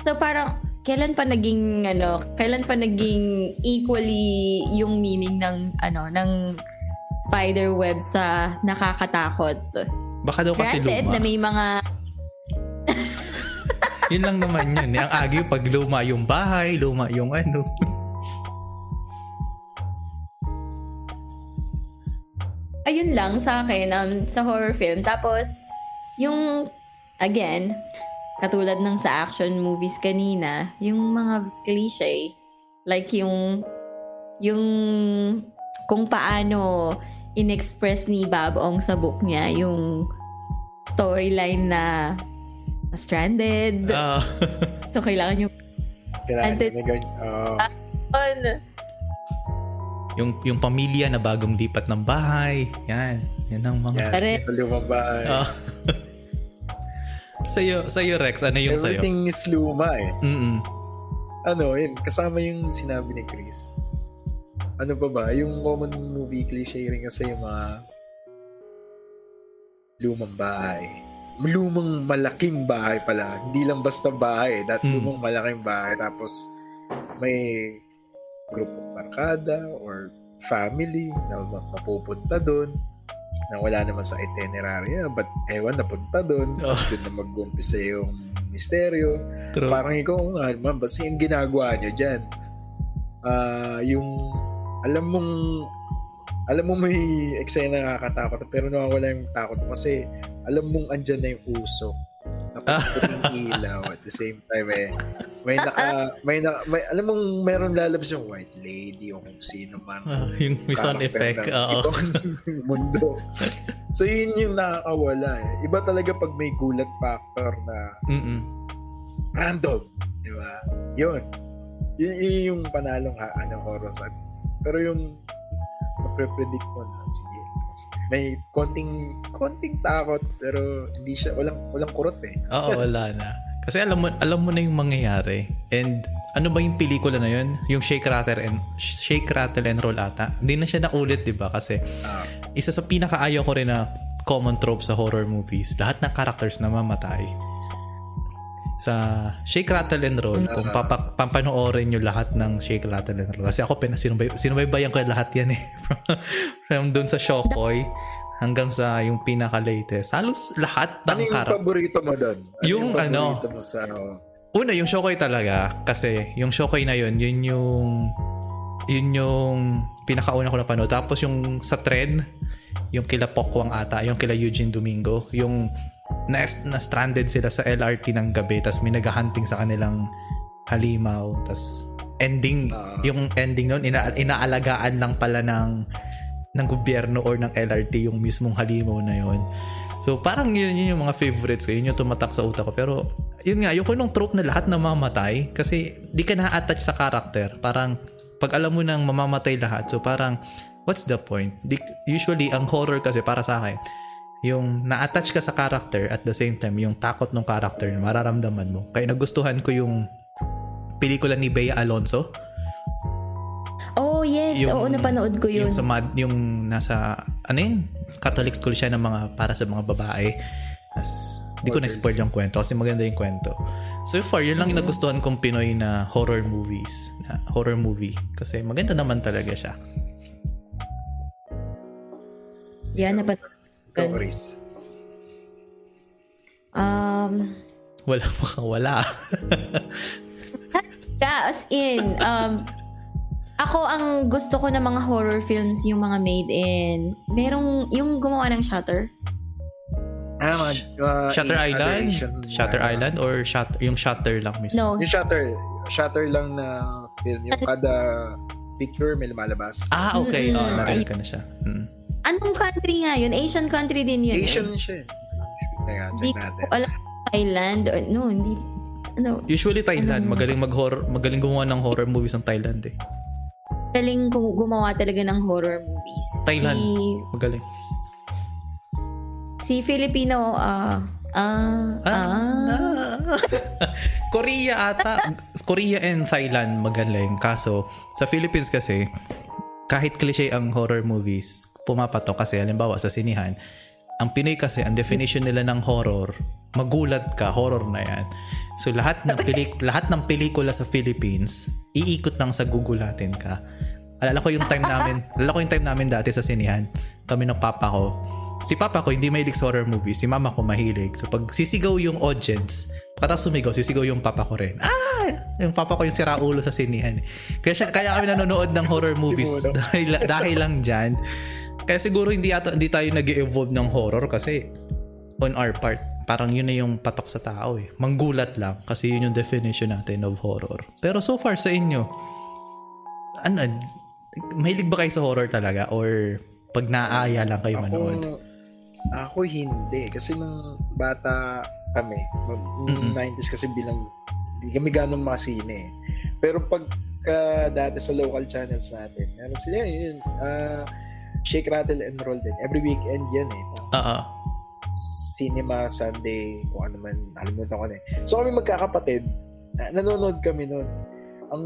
So parang, kailan pa naging, ano, kailan pa naging equally yung meaning ng, ano, ng spider web sa nakakatakot. Baka daw kasi Granted luma. na may mga Yun lang naman yun. eh. Ang agyo pag luma yung bahay, luma yung ano. ayun lang sa akin um, sa horror film. Tapos, yung, again, katulad ng sa action movies kanina, yung mga cliche, like yung, yung, kung paano inexpress ni Bob Ong sa book niya, yung storyline na na stranded. Ah, so, kailangan yung Kailangan ganyan. Oo. yung yung pamilya na bagong lipat ng bahay. Yan. Yan ang mga... Yan. Sa lumang bahay. Ah. sa'yo, sa'yo Rex, ano yung sa'yo? Everything is luma eh. Mm-mm. Ano, yun. Kasama yung sinabi ni Chris. Ano pa ba? Yung common movie cliche rin kasi yung mga lumang bahay. lumang malaking bahay pala. Hindi lang basta bahay. That Mm. lumang malaking bahay. Tapos may group of barkada or family na napupunta doon na wala naman sa itinerary but ewan napunta doon Oh. tapos doon na mag-umpisa yung misteryo True. parang ikaw nga naman basta yung ginagawa nyo dyan ah yung alam mong alam mo may eksena nakakatakot pero nawawala yung takot kasi alam mong andyan na yung usok tapos puting ilaw at the same time eh may naka may, naka, may alam mong meron lalabas yung white lady o kung sino man Ah, yung may character effect. Oo. mundo. so, yun yung nakakawala eh. Iba talaga pag may gulat factor na Mm-mm. random. Di ba? Yun. Yun, yun yung panalong ha, ano, horror sa Pero yung mapre-predict mo na, sige, may konting konting takot pero hindi siya walang walang kurot eh. Oo, wala na. Kasi alam mo alam mo na yung mangyayari. And ano ba yung pelikula na yun? Yung Shake Rattle and Shake Rattle and Roll ata. Hindi na siya naulit, 'di ba? Kasi Ah, isa sa pinakaayaw ko rin na common trope sa horror movies, lahat ng characters na mamatay. Sa Shake Rattle and Roll, kung papa, papanoorin nyo lahat ng Shake Rattle and Roll. Kasi ako, pinasinumbay, sinubaybayan ko lahat yan eh. From, from dun sa Shokoy hanggang sa yung pinaka-latest. Halos lahat ano ng yung character. paborito mo doon? Yung ano, paborito mo sa Una, yung Shokoy talaga. Kasi yung Shokoy na yun, yun yung yun yung pinakauna ko na panood. Tapos yung sa trend, yung kila Pokwang ata, yung kila Eugene Domingo, yung na, na stranded sila sa LRT ng gabi tapos may naghahunting sa kanilang halimaw tapos ending Ah. yung ending noon ina, inaalagaan lang pala ng ng gobyerno or ng LRT yung mismong halimaw na yon So parang yun, yun yung mga favorites ko. Yun yung tumatak sa utak ko. Pero yun nga, yung nung trope na lahat na mamamatay kasi di ka na-attach sa character. Parang pag alam mo nang mamamatay lahat, so parang what's the point? Di, usually, ang horror kasi para sa akin, yung na-attach ka sa character at the same time, yung takot ng character na mararamdaman mo. Kaya nagustuhan ko yung pelikula ni Bea Alonso. Oh, yes. Yung- Oo, napanood ko yun. Yung sa mad, yung nasa, ano yun? Catholic school siya ng mga, para sa mga babae. As, di ko na-spoil yung kwento kasi maganda yung kwento. So far, yun lang yung nagustuhan kong Pinoy na horror movies. Na horror movie. Kasi maganda naman talaga siya. Yan, napanood Chris. Um, Wala mukhang wala. yeah, as in, um, ako ang gusto ko ng mga horror films yung mga made in merong yung gumawa ng Shutter Ah, mga, uh, Shutter Island? Shutter Island or shut, yung Shutter lang mismo? no Yung Shutter. Shutter lang na film. Yung kada picture may lumalabas. Ah, okay. Mm-mm. Oh, narinig ko na siya. Mm. Anong country nga yun Asian country din yun Asian eh. siya. eh. Teka, hindi check ko natin. alam Thailand or no hindi ano Usually Thailand, Anong- magaling mag-horror, magaling gumawa ng horror movies ng Thailand eh. galing gu- gumawa talaga ng horror movies Thailand. si, Magaling. si Filipino ah ah ah Korea ata. Korea and Thailand magaling. Kaso, sa Philippines kasi, kahit cliche ang horror movies, pumapatok kasi, halimbawa sa sinihan, ang Pinoy kasi, ang definition nila ng horror, magulat ka, horror na yan. So, lahat ng, pelik lahat ng pelikula sa Philippines, iikot lang sa gugulatin ka. Alala ko yung time namin, alala ko yung time namin dati sa sinihan, kami ng papa ko. Si papa ko hindi mahilig sa horror movies, si mama ko mahilig. So pag sisigaw yung audience, pagkatapos sumigaw, sisigaw yung papa ko rin. Ah! Yung papa ko yung siraulo sa sinihan. Kaya, siya, kaya kami nanonood ng horror movies dahil, dahil lang dyan. Kaya siguro hindi, ata, hindi tayo nag evolve ng horror kasi on our part, parang yun na yung patok sa tao eh. Manggulat lang kasi yun yung definition natin of horror. Pero so far sa inyo, ano, mahilig ba kayo sa horror talaga or pag naaaya lang kayo manood? Ako, ako hindi. Kasi nung bata kami, nung 90s kasi bilang, hindi kami ganun mga sine eh. Pero pag dati sa local channels natin, ano sila yun, ah, Shake, Rattle, and Roll din. Every weekend yan eh. Oo. Cinema, Sunday, kung ano man, nakalimutan ko na eh. So kami magkakapatid, na- nanonood kami noon. Ang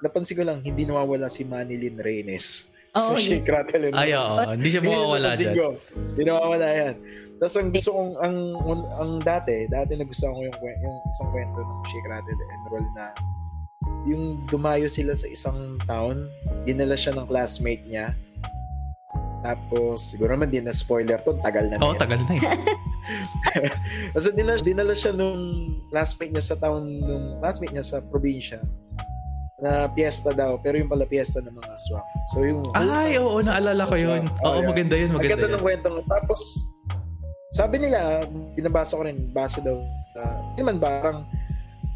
napansin ko lang, hindi nawawala si Manilyn Reynes. Oh, sa Shake, Rattle, and Roll. Ay, oo. Hindi siya mawawala dyan. ko. Hindi nawawala yan. Tapos ang gusto kong, ang, ang, ang dati, dati nagustuhan ko yung, yung isang kwento ng Shake Rattle and Roll na yung dumayo sila sa isang town, dinala siya ng classmate niya. Tapos, siguro naman din na spoiler to, tagal na Oo, din. tagal na eh. Kasi dinala, dinala siya nung classmate niya sa town, nung classmate niya sa probinsya na piyesta daw, pero yung pala piyesta ng mga swak. So yung Ay, oo, naalala ko yun. Oh, Oo, yeah. maganda yun, Ang maganda ganda yun. ng kwento. Tapos, sabi nila, binabasa ko rin, base daw, uh, hindi man parang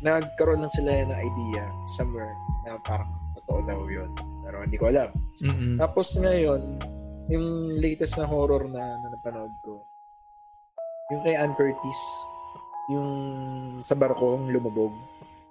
nagkaroon lang sila ng idea somewhere na parang totoo daw yun. Pero hindi ko alam. Mm-mm. Tapos ngayon, yung latest na horror na, na napanood ko, yung kay Ann Curtis, yung sa barkong lumubog.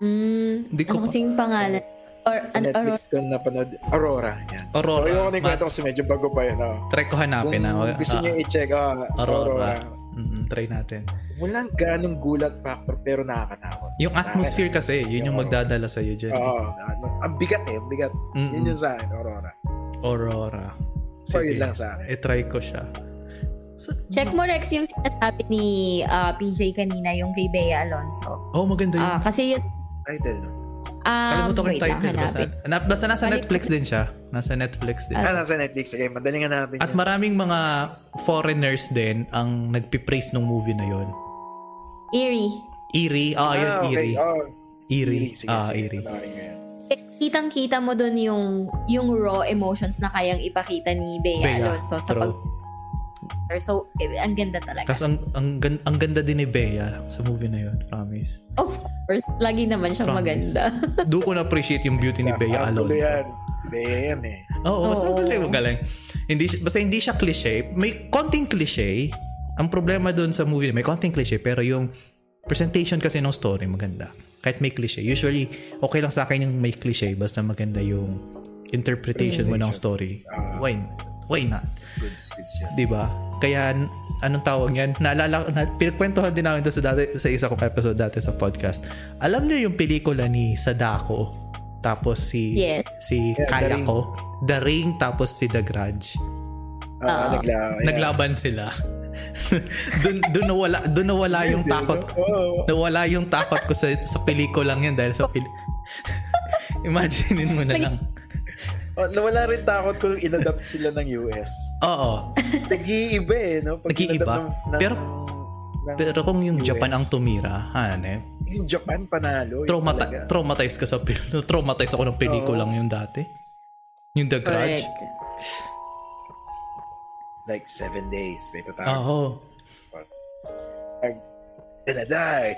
Mm, Di ko ano kasing pangalan? Or, Sa or, Netflix ko napanood, Aurora. Yan. Aurora. So, yung ko Ma- kwento kasi medyo bago pa yun. Oh. Try ko hanapin Kung na. Wag- gusto ah, niyo i-check, ah, Aurora. Aurora. Mm, try natin. Walang ganong gulat factor pero nakakatakot. Yung atmosphere kasi, yun yung magdadala sa'yo dyan. Oo. ano, ang bigat eh. Ang bigat. Mm-mm. Yun yung sa akin, Aurora. Aurora. So, Sige. yun lang sa akin. I-try ko siya. So, check mo Rex yung sinasabi ni ah, PJ kanina, yung kay Bea Alonso. oh, maganda yun. Ah, kasi yun, Title, um, Kalimutan ko yung wait lang, title. Basta, na, basta nasa Netflix din siya. Nasa Netflix din. Ah, nasa Netflix. Sige, madaling hanapin At maraming mga foreigners din ang nagpipraise ng movie na yon. Eerie. Eerie. Ah, yun, okay. Eerie. Oh, Eerie. Sige, Ah, sige. Eerie. Kitang-kita mo doon yung yung raw emotions na kayang ipakita ni Bea, Bea, Alonso sa true. pag So, eh, ang ganda talaga. Tapos ang, ang, ang ganda din ni Bea sa movie na yun. Promise. Of course, lagi naman siyang Promise. maganda. Doon ko na-appreciate yung beauty ni Bea Alonso. yan. Bea yan eh. Oo, basta Oo. magaling, magaling. Hindi, basta hindi siya cliche. May konting cliche. Ang problema doon sa movie, may konting cliche, pero yung presentation kasi ng story, maganda. Kahit may cliche. Usually, okay lang sa akin yung may cliche, basta maganda yung interpretation mo ng story. Ah. Why, why not? Goods, goods yan. 'di ba? Kaya anong tawag yan? Naalala na, pinagkwentuhan din namin to sa dati sa isa kong episode dati sa podcast. Alam niyo yung pelikula ni Sadako tapos si Yes. si Yeah, The Kayako, The Ring tapos si The Grudge. Ah, Ah. nagla, yeah. Naglaban sila. doon doon nawala doon nawala yung takot. Nawala yung takot ko sa sa pelikulang yan dahil sa peli Imaginein mo na lang. Oh, nawala rin takot ko nung inadapt sila ng US. Oo. Nag-iiba eh, no? Pag Nag-iiba. ng- ng- Pero- ng- Pero kung yung US. Japan ang tumira, hanep, yung Japan panalo. yun Traumata- talaga. traumatized ka sa traumatized ako ng pelikulang yung dati. Yung The Grudge. Correct. Like seven days. May Oo. tatawag. Pag, gonna die.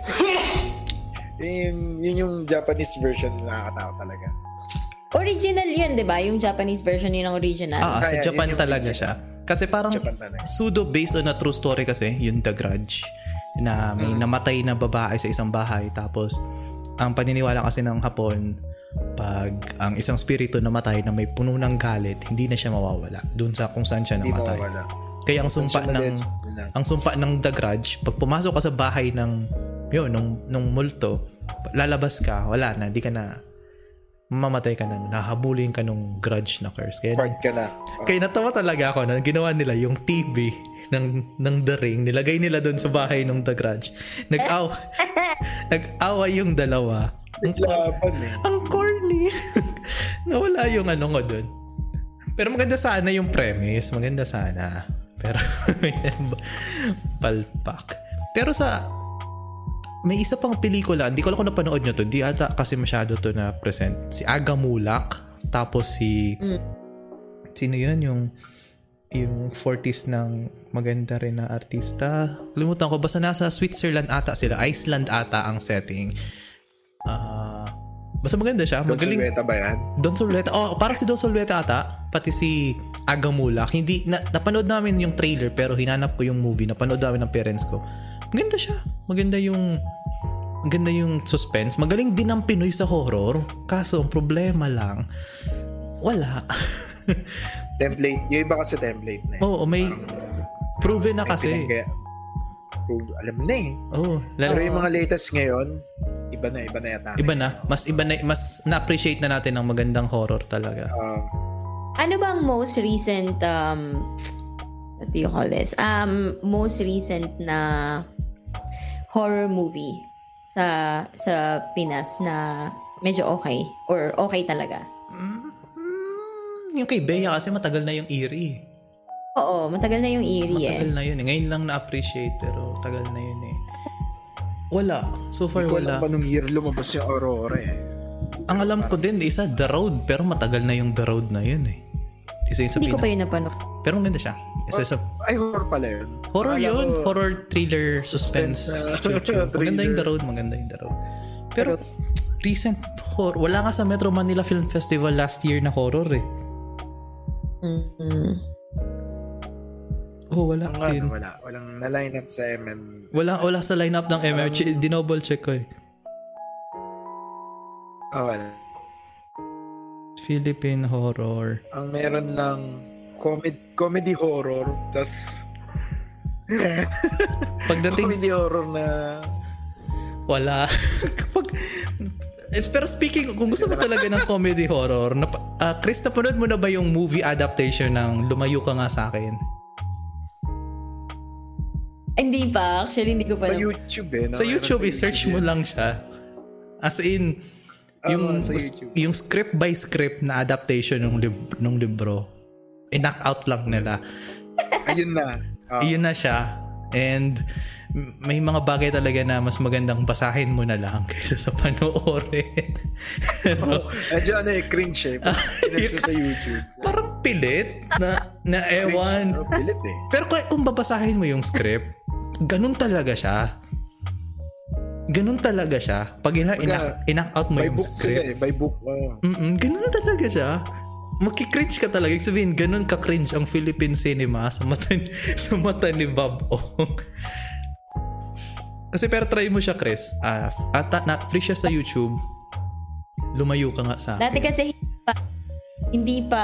yun, yun yung Japanese version na nakakatawa talaga. Original yun, di ba? Yung Japanese version yun ang original. Ah, sa Japan yun talaga siya. Kasi parang pseudo based on a true story kasi, yung The Grudge. Na may Mm. namatay na babae sa isang bahay. Tapos, ang paniniwala kasi ng Hapon, pag ang isang spirito namatay na may puno ng galit, hindi na siya mawawala. Doon sa kung saan siya Hindi namatay. mawawala. Kaya ang sumpa ng ang sumpa ng The Grudge, pag pumasok ka sa bahay ng yun, nung, nung multo, lalabas ka, wala na, di ka na mamamatay ka na, nahabulin ka nung grudge na curse. Kaya, Part ka na. Oh, kaya natawa talaga ako na ginawa nila yung TV ng, ng The Ring, nilagay nila doon sa bahay ng The Grudge. Nag-aw, nag-awa yung dalawa. Ang, Laban eh. ang corny. Nawala yung ano ko doon. Pero maganda sana yung premise. Maganda sana. Pero palpak. Pero sa may isa pang pelikula, hindi ko lang kung napanood nyo to, hindi ata kasi masyado to na present. Si Aga Mulak, tapos si Mm. sino yun yung yung 40s ng maganda rin na artista. Kalimutan ko, basta nasa Switzerland ata sila. Iceland ata ang setting. Ah, basta maganda siya. Don Magaling. Silveta ba yan? Don Soleta. Oh, parang si Don Soleta ata. Pati si Aga Mulak. Hindi, na, napanood namin yung trailer pero hinanap ko yung movie. Napanood namin ng parents ko. Maganda siya. Maganda yung maganda yung suspense. Magaling din ang Pinoy sa horror. Kaso, ang problema lang, wala. Template. Yung iba kasi template na eh. Oo, may proven na kasi. pinangga- Prove- Alam mo na eh. Oo, Pero lalo, yung mga latest ngayon, iba na, iba na yata. iba na. Mas iba na, mas na-appreciate na natin ang magandang horror talaga. Ah, Ano ba ang most recent um what do you call this? Um, most recent na horror movie sa sa Pinas na medyo okay or okay talaga. Mm, yung kay Bea kasi matagal na yung eerie. Oo, matagal na yung eerie eh. Matagal na yun eh. Ngayon lang na-appreciate pero tagal na yun eh. Wala. So far Hindi ko wala. alam pa nung year lumabas yung Aurora eh. Ang alam ko din, isa The Road. Pero matagal na yung The Road na yun eh. Isa yung sa Hindi ko pa yun napanood. Pero maganda siya. Isa sa... Ay, horror pala yun. Horror Akala yun. ko- Horror, thriller, suspense. Suspense, uh, maganda yung The. Road. Maganda yung The Road. Pero recent horror. Wala nga sa Metro Manila Film Festival last year na horror eh. Mm. Oh, wala. Ang din. ano, wala. Walang na-line up sa MM. Wala, wala sa lineup ng MR. Ch- Dinoble check ko eh. Oh, wala. Philippine horror. Ang meron lang comedy, comedy horror, tas Pagdating comedy horror na Wala. Kapag, eh, pero speaking, kung gusto mo talaga ng comedy horror, na, uh, Chris, napanood mo na ba yung movie adaptation ng Lumayo Ka Nga Sa Akin? Hindi pa. Actually, hindi ko pa sa na- YouTube eh. Sa YouTube, i-search mo lang siya. As in, yung, sa YouTube. yung script by script na adaptation ng, lib- ng libro, i-knock out lang nila. Ayun na. Ah, Iyon na siya. And may mga bagay talaga na mas magandang basahin mo na lang kaysa sa panoorin. oh, medyo ano eh, cringe eh. Mo sa YouTube. Parang pilit na, na ewan. Oh, pilit eh. Pero kung, kung babasahin mo yung script, ganun talaga siya. Ganun talaga siya. Pag ina, ina, ina out mo By yung book sila script. eh. By book. Oh. Mm-mm, ganun talaga siya. Magki-cringe ka talaga. Ibig sabihin, ganun ka-cringe ang Philippine cinema sa mata, sa mata ni Bob Ong. Kasi pero try mo siya, Chris. Ah, f- at na, free siya sa YouTube. Lumayo ka nga sa Dati kasi hindi pa,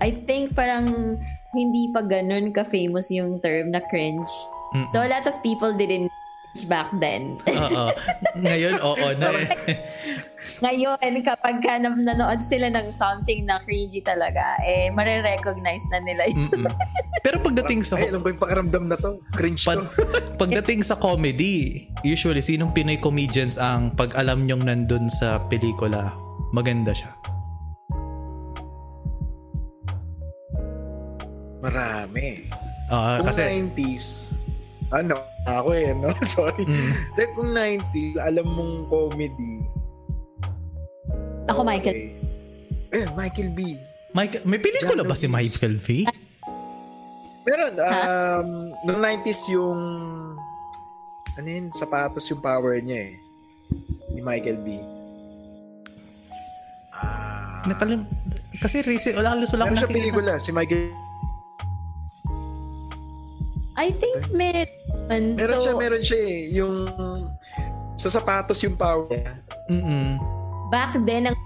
I think parang hindi pa ganun ka-famous yung term na cringe. Mm-mm. So a lot of people didn't cringe back then. Oo. Ngayon, oo na eh. Ngayon, kapag ka nanood sila ng something na cringy talaga, eh, marirecognize na nila yun. Mm-mm. Pero pagdating sa Ay, alam ko yung pakiramdam na to. Cringe pag, to. pagdating sa comedy, usually sinong Pinoy comedians ang pag alam nyong nandun sa pelikula, maganda siya. Marami. Ah, Kung kasi 90s, ano, ako eh, no? Sorry. mm, Dahil kung 90s, alam mong comedy. Ako, Michael. okay. Eh, Michael B. Mike, may pelikula ba si Michael V? Meron, um, noong 90s yung, ano yun, sapatos yung power niya eh. Ni Michael B. Ah, Nakalim kasi recent wala kang wala meron akong siya nakikita. pelikula, si Michael I think meron. Meron so, siya, meron siya eh. Yung sa sapatos yung power niya. Mm. back then, ang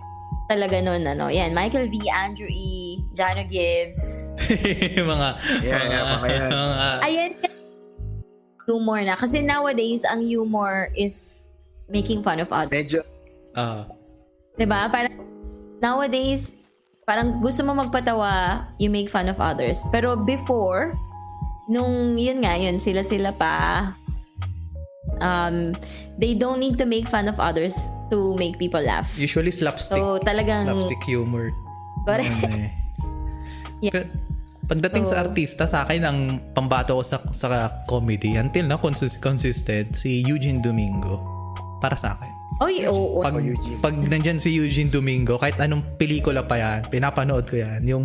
talaga nun, ano, yan, Michael V, Andrew E, Jano Gibbs. mga Yan, yan, mga yan. mga- Ayan, humor na. Kasi nowadays, ang humor is making fun of others. Medyo, ah, Diba? Parang, nowadays, parang gusto mo magpatawa, you make fun of others. Pero before, nung yun nga, yun, sila-sila pa, um, they don't need to make fun of others to make people laugh. usually slapstick. So, talagang, slapstick humor. correct. Eh. Yeah. Pagdating sa artista, sa akin ang pambato ko sa, sa comedy, until na consis- consistent, si Eugene Domingo. Para sa akin. Oy, oo. Pag, Ako, Eugene. pag nandyan si Eugene Domingo, kahit anong pelikula pa yan, pinapanood ko yan. Yung,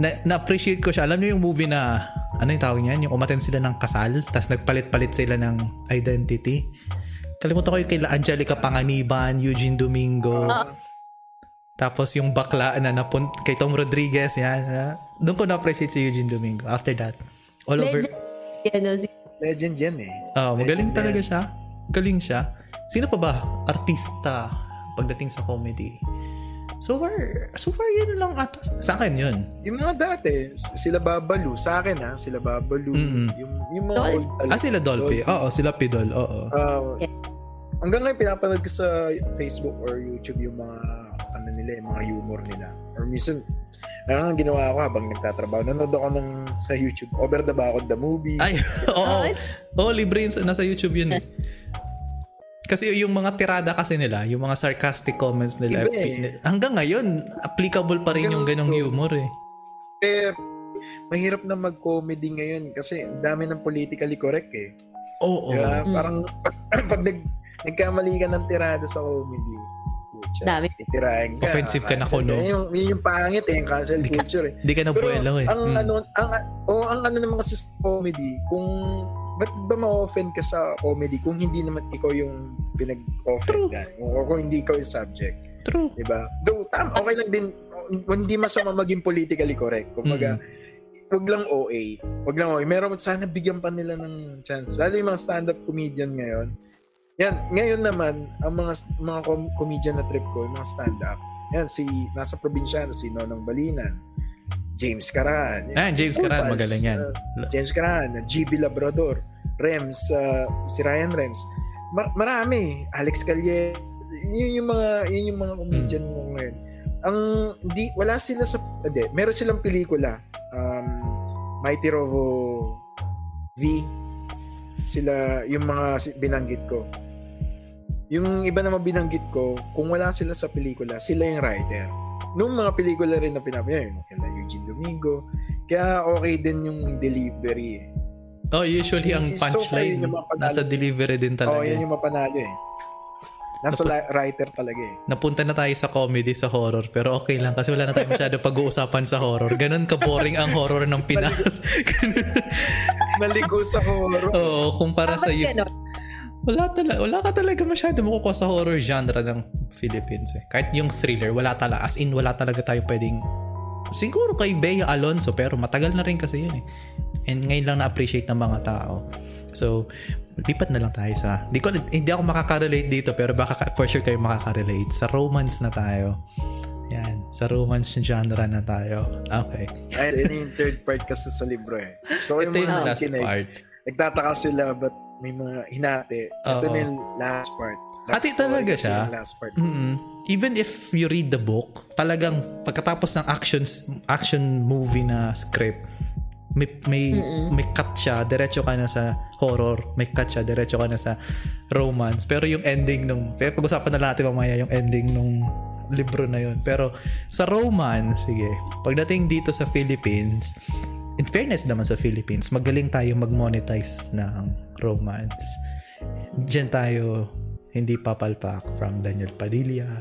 na, na-appreciate ko siya. Alam niyo yung movie na, ano yung tawag niyan? Yung umaten sila ng kasal, tapos nagpalit-palit sila ng identity. Kalimutan ko yung kay Angelica Panganiban, Eugene Domingo. Tapos yung bakla na napun kay Tom Rodriguez, yan. Doon ko na-appreciate si Eugene Domingo. After that, all over. Legend. Yan, no, si- legend yan eh. Oh, magaling Legend talaga yan. siya. Galing siya. Sino pa ba? Artista pagdating sa comedy. So far, so far yun lang ata. Sa akin yun. Yung mga dati, sila Babalu, sa akin ha, sila Babalu, Mm-mm. yung, yung mga Dolphy. old talaga. Ah, sila Dolphy. Oo, sila Pidol. Oo. Ah, Yeah. hanggang ngayon pinapanood ko sa Facebook or YouTube yung mga ano nila, yung mga humor nila. Or minsan, ano ang ginawa ko habang nagtatrabaho? Nanonood ako ng sa YouTube, Over the Bakod the Movie. Ay, oo. Oo, libre yun. sa- Nasa YouTube yun. eh. Kasi yung mga tirada kasi nila, yung mga sarcastic comments nila, Iba eh. hanggang ngayon, applicable pa rin yung ganong humor eh. Eh, mahirap na mag-comedy ngayon kasi ang dami ng politically correct eh. Oo. Kaya Mm. parang pag, pag nag, nagkamali ka ng tirada sa comedy, Dami. titirahin ka. Offensive ka na cancel kuno. Yun yung, yun yung pangit eh, yung cancel Di ka- culture eh. Hindi ka na Pero buwelo eh. ang Mm. ano, ang, oh, ang ano naman kasi sa comedy, kung ba't ba ma-offend ka sa comedy kung hindi naman ikaw yung pinag-offend ka? O kung hindi ikaw yung subject. True. Diba? Though, tam, okay lang din, hindi masama maging politically correct. Kumbaga, wag lang OA. Wag lang OA. Meron sana bigyan pa nila ng chance. Lalo yung mga stand-up comedian ngayon. Yan, ngayon naman, ang mga mga com- comedian na trip ko, yung mga stand-up, yan, si, nasa probinsya, si Nonong Balinan, James Caran. yan, Ah, James Pulse, magaling yan. uh, James Caran, GB Labrador, Rems, uh, si Ryan Rems. Mar- marami. Alex Calye. Yun yung mga, yun yung mga comedian Hmm. mo ngayon. Ang, di, wala sila sa, hindi, meron silang pelikula. Um, Mighty Robo V. Sila, yung mga binanggit ko. Yung iba naman binanggit ko, kung wala sila sa pelikula, sila yung writer. Nung mga pelikula rin na yung kila Eugene Domingo, kaya okay din yung delivery eh. Oh, usually ang So, punchline panalo. nasa delivery din talaga. Oo, yan yung mapanalo eh. Nasa Napu- li- writer talaga eh. Napunta na tayo sa comedy sa horror pero okay lang kasi wala na tayo masyado pag-uusapan sa horror. Ganun ka-boring ang horror ng Pinas. Maligo sa horror. Oo, kumpara sa Bakit ganon? wala talaga wala ka talaga masyado makukuha sa horror genre ng Philippines eh. Kahit yung thriller, wala talaga as in wala talaga tayo pwedeng siguro kay Bea Alonso pero matagal na rin kasi yun eh. And ngayon lang na-appreciate ng mga tao. So, lipat na lang tayo sa di ko hindi ako makaka-relate dito pero baka ka- for sure kayo makaka-relate sa romance na tayo. Yan, sa romance genre na tayo. Okay. Ay, yun yung third part kasi sa libro eh. So, Ito yung yung mga last kinig, part. nagtataka sila ba't may mga hinati. Ito na yung last part. Last story talaga siya. yung Last part. mm Even if you read the book, talagang pagkatapos ng actions action movie na script, may may Mm-mm. may cut siya, diretso ka na sa horror, may cut siya, diretso ka na sa romance. Pero yung ending nung, pero pag-usapan na natin mamaya yung ending nung libro na yun. Pero sa romance, sige, pagdating dito sa Philippines, in fairness naman sa Philippines, magaling tayo mag-monetize ng romance. Diyan tayo hindi papalpak from Daniel Padilla,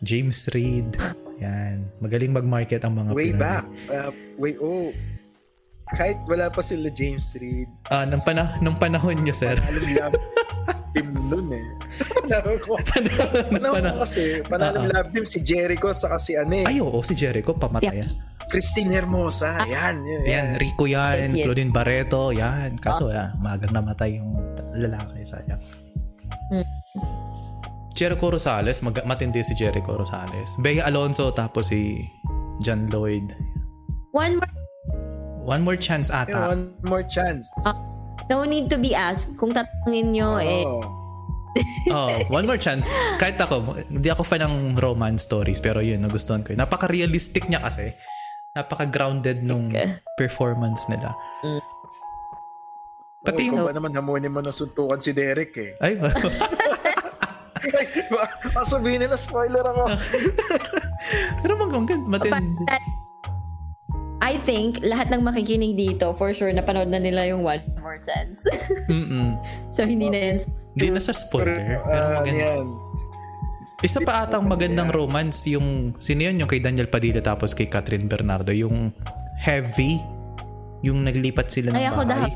James Reid, yan. Magaling mag-market ang mga Way Pinoy. back. Uh, way, oh. Kahit wala pa sila James Reid, Ah, nung, pana- nung panahon nyo, sir. panalong love team nun eh. Panahon ko. panahon, Panahon ko panahon. kasi, Oo. love team si Jericho saka si ano eh. Ay, oo, si Jericho, pamatay. yan. Christine Hermosa. Yan, yan. Yan, Rico yan, Yes, yes. Claudine Barreto, yan. Kaso, yan, magang namatay yung lalaki sa yan. Mm. Jericho Rosales, mag- matindi si Jericho Rosales. Bea Alonso, tapos si John Lloyd. One more, One more chance ata. One more chance. no need to be asked. Kung tatanungin nyo, eh, Oo. oh, one more chance. Kahit ako, hindi ako fan ng romance stories, pero yun, nagustuhan ko. yun. Napaka-realistic niya kasi. Napaka-grounded nung Okay. performance nila. Mm. Pati Ikaw yung... ba naman hamunin mo ng suntukan si Derek eh. Ay, Baka sabihin nila spoiler ako. pero mag matindi. I think lahat ng makikinig dito, for sure, napanood na nila yung One More Chance. Mm-mm. so, hindi na yan. Hindi na sa spoiler. Pero Ah, maganda. Isa pa atang magandang romance yung sino yun yung kay Daniel Padilla tapos kay Catherine Bernardo yung Heavy yung naglipat sila ng Ay, ako, bahay.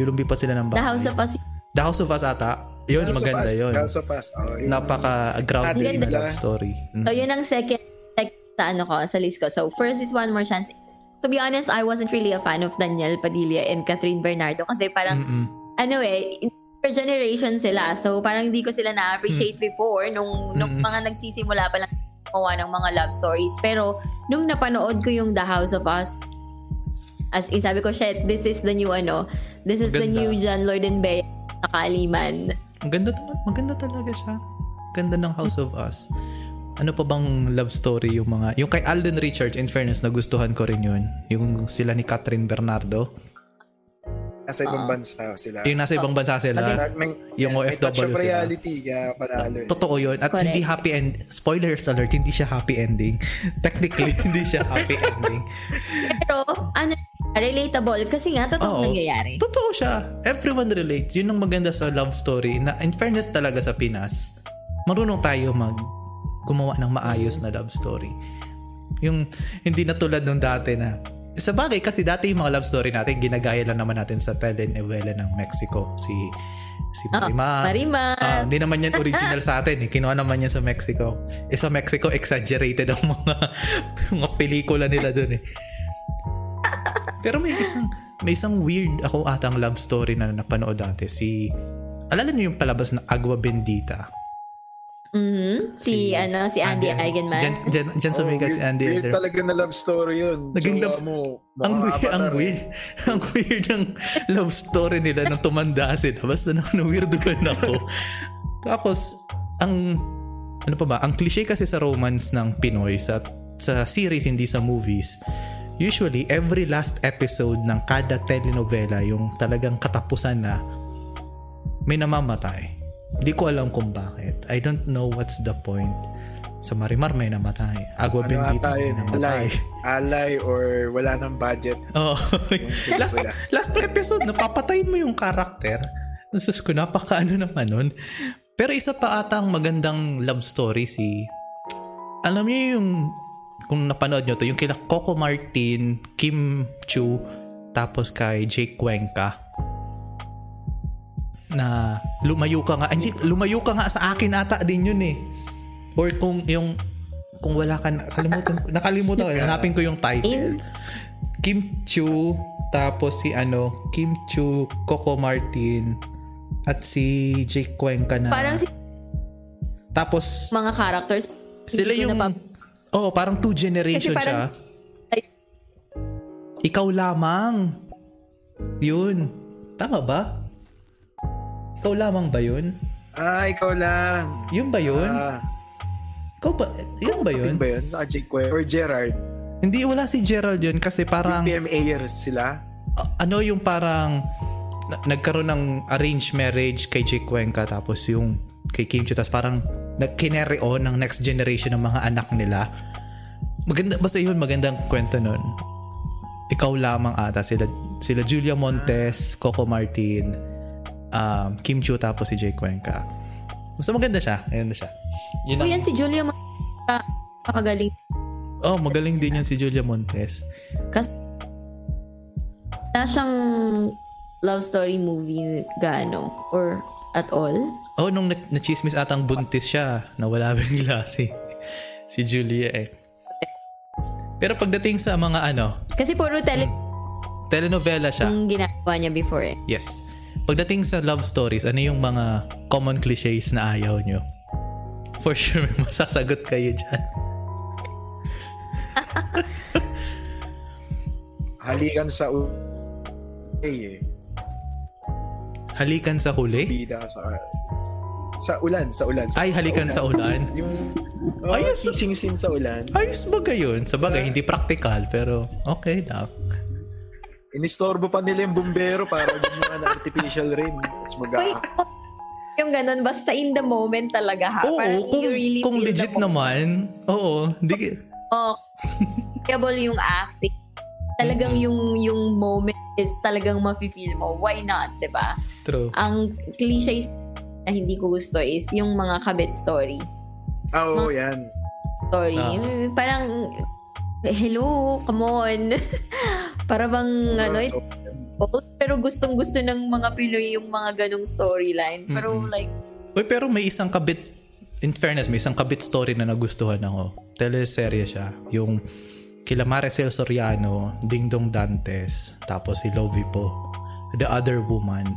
Yung lumipat sila ng The bahay. House of Us. The House of Us ata. Yun, maganda yun. House of Us. Oh, yun. Napaka-grounded na love story. Mm. So, yun ang second like, sa ano ko, sa list ko. So, first is One More Chance. To be honest, I wasn't really a fan of Daniel Padilla and Catherine Bernardo kasi parang, Mm-mm. ano eh, per generation sila. So, parang hindi ko sila na-appreciate before nung, nung Mm-mm. mga nagsisimula pa lang gumawa ng mga love stories. Pero, nung napanood ko yung The House of Us, as in, sabi ko, shit, this is the new ano, this is the Ganda. new John Lloyd and Bea sa Kaliman. Ang ganda, maganda talaga siya. Ganda ng House of Us. ano pa bang love story yung mga yung kay Alden Richards in fairness nagustuhan ko rin yun yung sila ni Catherine Bernardo Nasa ibang Oo. bansa sila. yung nasa ibang bansa sila. May- Yung may touch OFW of sila. reality, kaya panalo. eh. Totoo yun. At Correct. hindi happy end. Spoilers alert, hindi siya happy ending. Technically, hindi siya happy ending. Pero, ano, relatable. Kasi nga, Oo. totoo nangyayari. Totoo siya. Everyone relates. Yun ang maganda sa love story na in fairness talaga sa Pinas, marunong tayo mag gumawa ng maayos na love story. Yung hindi na tulad nung dati na sa bagay kasi dati yung mga love story natin ginagaya lang naman natin sa telenovela ng Mexico si si Marima Marima. Ah, hindi naman yan original sa atin eh. Kinuha naman yan sa Mexico. Eh sa Mexico, exaggerated ang mga, mga pelikula nila dun eh. Pero may isang, may isang weird ako atang love story na napanood dati. Si, alala niyo yung palabas na Agua Bendita? Mhm. Si, Si ano, si Andy, Eigenman. Diyan, diyan, diyan Oh, sumikat si weird- Andy. Weird talaga na love story yun. Naging love- mo, ang weird, ang eh. weird. ang weird ng love story nila nung tumanda sila. Basta na weirdoan ako. Tapos, ang ano pa ba? Ang cliche kasi sa romance ng Pinoy sa sa series hindi sa movies. Usually, every last episode ng kada telenovela, yung talagang katapusan na, may namamatay. Hindi ko alam kung bakit. I don't know what's the point. Sa Marimar may namatay. Agua Ano Bendita ata may namatay. alay. Alay or wala ng budget. Oh, last, last episode, napapatayin mo yung karakter. Nasus ko, napakaano naman nun. Pero isa pa atang magandang love story si... Alam niyo yung... Kung napanood nyo to, yung kila Coco Martin, Kim Chu, tapos kay Jake Cuenca na lumayo ka nga hindi lumayo ka nga sa akin ata din yun eh or kung yung kung wala ka nakalimutan nakalimutan ko hanapin ko yung title In? Kim Chu tapos si ano Kim Chu Coco Martin at si Jake Cuenca na Parang si tapos mga characters. sila hindi ko napap- oh parang two generation Kasi siya. parang- ikaw lamang. Yun. Tama ba? Ikaw lamang ba yun? Ah, ikaw lang. yun ba yun? Ah, ikaw ba yun ba yun? Yun ba yun? Sa Jake Quay or Gerard? hindi wala si Gerald yun kasi parang Yung PMAers sila? uh, ano yung parang na- nagkaroon ng arranged marriage kay Jake Cuenca tapos yung kay Kim Chiu tapos parang nag-carry on ng next generation ng mga anak nila maganda basta yun magandang kwento nun ikaw lamang ata sila sila Julia Montes Coco Martin um, Kim Chiu tapos si Jake Cuenca basta maganda siya maganda siya yun Oh, yan si Julia Ma- ah, Makagaling. oh magaling din yan si Julia Montes Kasi na siyang love story movie gaano or at all. Oh, nung na- nachismis atang buntis siya, nawala bigla si si Julia eh. Pero pagdating sa mga ano, Kasi puro tele telenovela siya. yung ginagawa niya before eh. Yes. Pagdating sa love stories, ano yung mga common cliches na ayaw nyo? For sure, may masasagot kayo dyan. Halikan sa u- eh, eh. Halikan sa huli? Bida sa sa ulan, sa ulan. Ay, halikan sa ulan? Yung oh, Ayos. kissing scene sa ulan. Ayos ba yun? Sa bagay, hindi practical, pero okay lang. Inistorbo pa nila yung bumbero para gumawa ng artificial rain. Tapos mag Wait, yung ganun, basta in the moment talaga ha. Oo, Parang kung, you really kung legit naman, oo, hindi, Oh, capable yung acting. Talagang yung yung moment is talagang mafe-feel mo. Why not, 'di ba? true. Ang cliché na hindi ko gusto is yung mga kabit story. Ah, oo, yan. Story. Ah. Yung Parang hello, come on. Para bang ano, So, old, pero gustong gusto ng mga Pinoy yung mga ganong storyline. Pero Mm-mm. like, Uy, pero may isang kabit, in fairness, may isang kabit story na nagustuhan ako. Teleserye siya. Yung kila Maricel Soriano, Ding Dong Dantes, tapos si Lovie po. The Other Woman.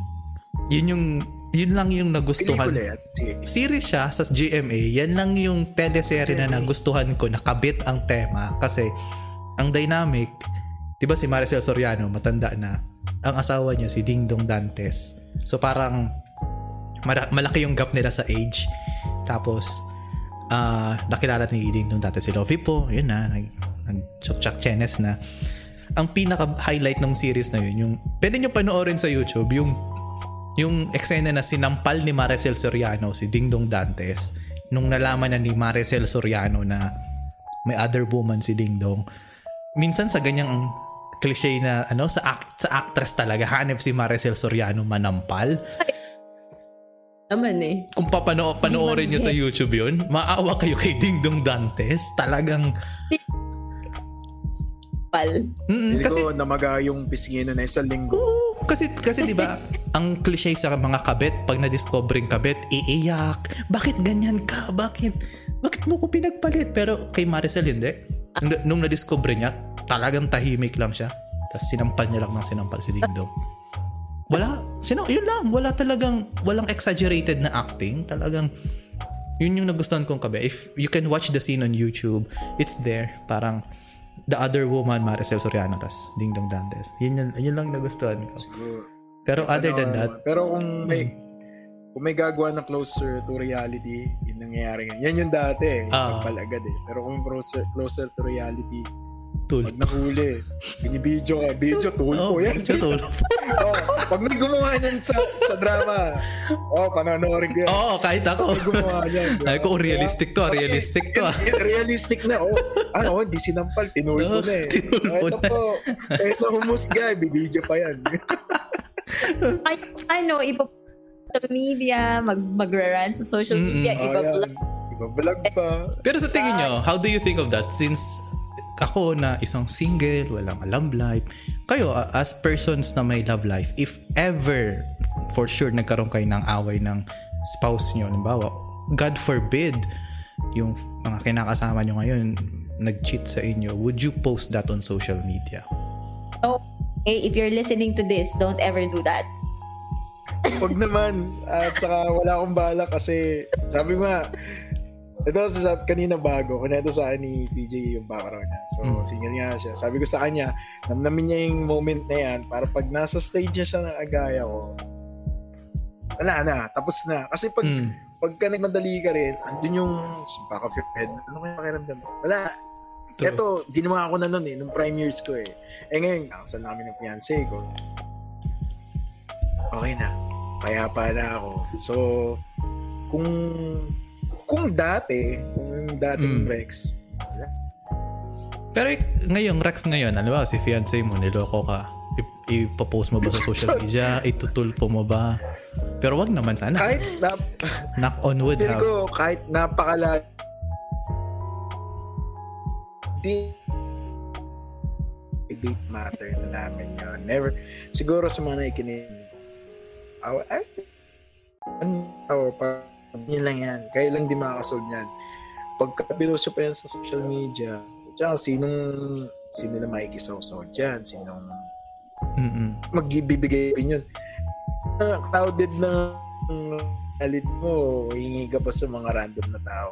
Yun yung, yun lang yung nagustuhan. Sige. Series siya sa GMA. Yan lang yung teleserye na nagustuhan ko, nakabit ang tema. Kasi, ang dynamic, di ba si Maricel Soriano, matanda na. Ang asawa niya, si Ding Dong Dantes. So parang, mara- malaki yung gap nila sa age. Tapos, ah nakilala ni Ding nung dati si Lovie po, yun na, nag, nag chak chenes na. Ang pinaka-highlight ng series na yun, yung, pwede nyo panoorin sa YouTube, yung yung eksena na sinampal ni Maricel Soriano si Dingdong Dantes nung nalaman na ni Maricel Soriano na may other woman si Dingdong. Minsan sa ganyang cliche na ano sa act, sa actress talaga hanep si Maricel Soriano manampal. Naman eh. Kung papano panoorin nyo sa YouTube yun, maawa kayo kay Dingdong Dantes. Talagang Pal. mm, Hindi kasi ko namaga yung pisngi na isang linggo. Oo, kasi kasi 'di ba, ang cliche sa mga kabet pag na-discovering kabet, iiyak. Bakit ganyan ka? Bakit? Bakit mo ko pinagpalit? Pero kay Maricel hindi. Nung, nung na-discover niya, talagang tahimik lang siya. Tapos sinampal niya lang ng sinampal si Dingdong. Wala, sino, yun lang, wala talagang, walang exaggerated na acting. Talagang, yun yung nagustuhan kong kabe. If you can watch the scene on YouTube, it's there. Parang, the other woman, Maricel Soriano, tas Dingdong Dantes. Yun, yun, yun lang nagustuhan ko. Siguro. Pero other than Ano, that, Pero kung may kung may gagawa ng closer to reality, yun nangyayari ngayon. Yan yung dati eh. Ah. Isang agad eh. Pero kung closer, closer to reality, tool. pag nahuli, binibidyo ka, video, tulpo Oh, yan. medyo tool. oh, pag may gumawa niyan sa, sa drama, oh, panonoorin ko yan. Oo, kahit ako. May gumawa niyan. Ay ko, realistic to, Kasi realistic to. ah. Realistic na, oh. Ano, hindi sinampal, tinulpo Oh, na eh. tinulpo Ito na. po, ito humusga, bibidyo pa yan. Ay, ano, ipo social media, mag magra-rant sa social media, Oh, iba yan. Ibablog pa. Pero sa tingin nyo, how do you think of that? Since ako na isang single, walang love life, kayo uh, as persons na may love life, if ever, for sure, nagkaroon kayo ng away ng spouse nyo, halimbawa, God forbid, yung mga kinakasama nyo ngayon, nag-cheat sa inyo, would you post that on social media? Hey, if you're listening to this, don't ever do that. Huwag naman. At saka wala akong bala kasi sabi mo ito sa kanina bago, kunento sa akin ni PJ yung background niya. So, Mm. single nga siya. Sabi ko sa kanya, namnamin niya yung moment na yan para pag nasa stage niya siya ng agaya ko, wala na, tapos na. Kasi pag, Mm. pagka nagmadali ka rin, andun yung back of your head, ano kaya pakiramdam? Wala. Ito, ginawa ko na nun eh, nung prime years ko eh. Eh ngayon, nakasal namin ng fiancé ko. Okay na. Kaya pa na ako. So, kung kung dati, kung dating Mm. Rex, wala. Pero ik- ngayon, Rex ngayon, ano ba, si fiancé mo, niloko ka, I- ipopost mo ba sa social media? Itutulpo mo ba? Pero wag naman sana. Kahit na, Knock on wood. ha? ko, kahit napakala di date matter na namin yun. Never, siguro sa mga naikinig, aw, ay, ano, pa, yun lang yan. Kaya lang di makakasolve yan. Pagka pinuso pa yan sa social media, tsaka sinong, sino na makikisaw-saw dyan, sinong Mm-mm. magbibigay opinion. Uh, clouded na alit mo, hingi ka pa sa mga random na tao.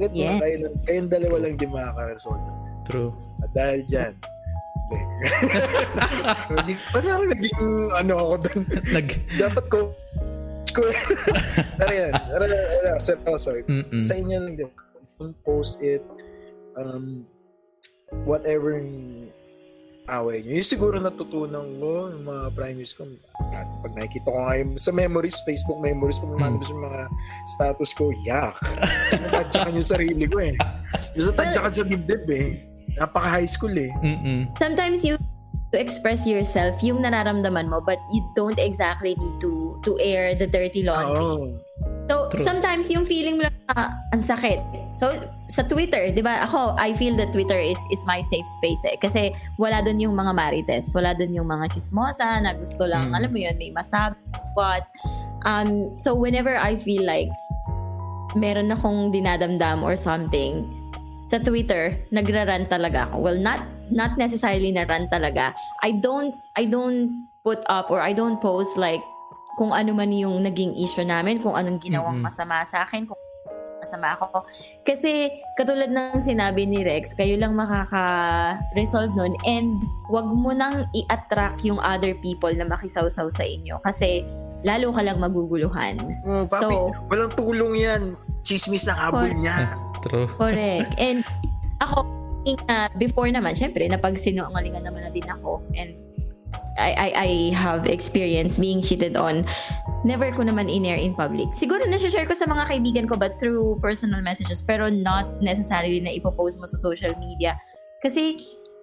Ganito Yeah. kayo lang, kayong dalawa lang di makaka-resolve. True. At dahil dyan, parang naging ano ako doon. Nag... Dapat ko, ko, pero yan, pero, pero, seryoso, Mm-mm. sa inyo lang din. Don't post it, um, whatever yung away nyo. Yung siguro natutunan ko, yung mga primaries ko, pag nakikita ko nga yung, sa memories, Facebook memories ko, Hmm. mm. mga status ko, yak. Natadyakan yung sarili ko eh. Yung sa tadyakan sa dibdib eh. Napaka high school eh. Mm-mm. Sometimes you to express yourself yung nararamdaman mo but you don't exactly need to to air the dirty laundry. Oo. So, True. sometimes yung feeling mo lang, ah, ang sakit. So, sa Twitter, di ba, ako, I feel that Twitter is is my safe space eh. Kasi wala doon yung mga marites. Wala doon yung mga chismosa na gusto lang, Mm. alam mo yun, may masabi. But, um, so whenever I feel like meron akong dinadamdam or something, sa Twitter, nagra-run talaga ako. Well, not not necessarily na run talaga. I don't I don't put up or I don't post like kung ano man yung naging issue namin, kung anong ginawang Mm-mm. masama sa akin, kung masama ako. Kasi katulad ng sinabi ni Rex, kayo lang makaka-resolve nun and wag mo nang i-attract yung other people na makisawsaw sa inyo kasi lalo ka lang maguguluhan. Oh, papi, So- walang tulong yan. Chismis na habol For- niya. True. Correct. And ako, uh, before naman, syempre, napagsinungalingan naman na din ako. And I, I, I have experience being cheated on. Never ko naman in-air in public. Siguro na-share ko sa mga kaibigan ko but through personal messages pero not necessarily na ipopost mo sa social media. Kasi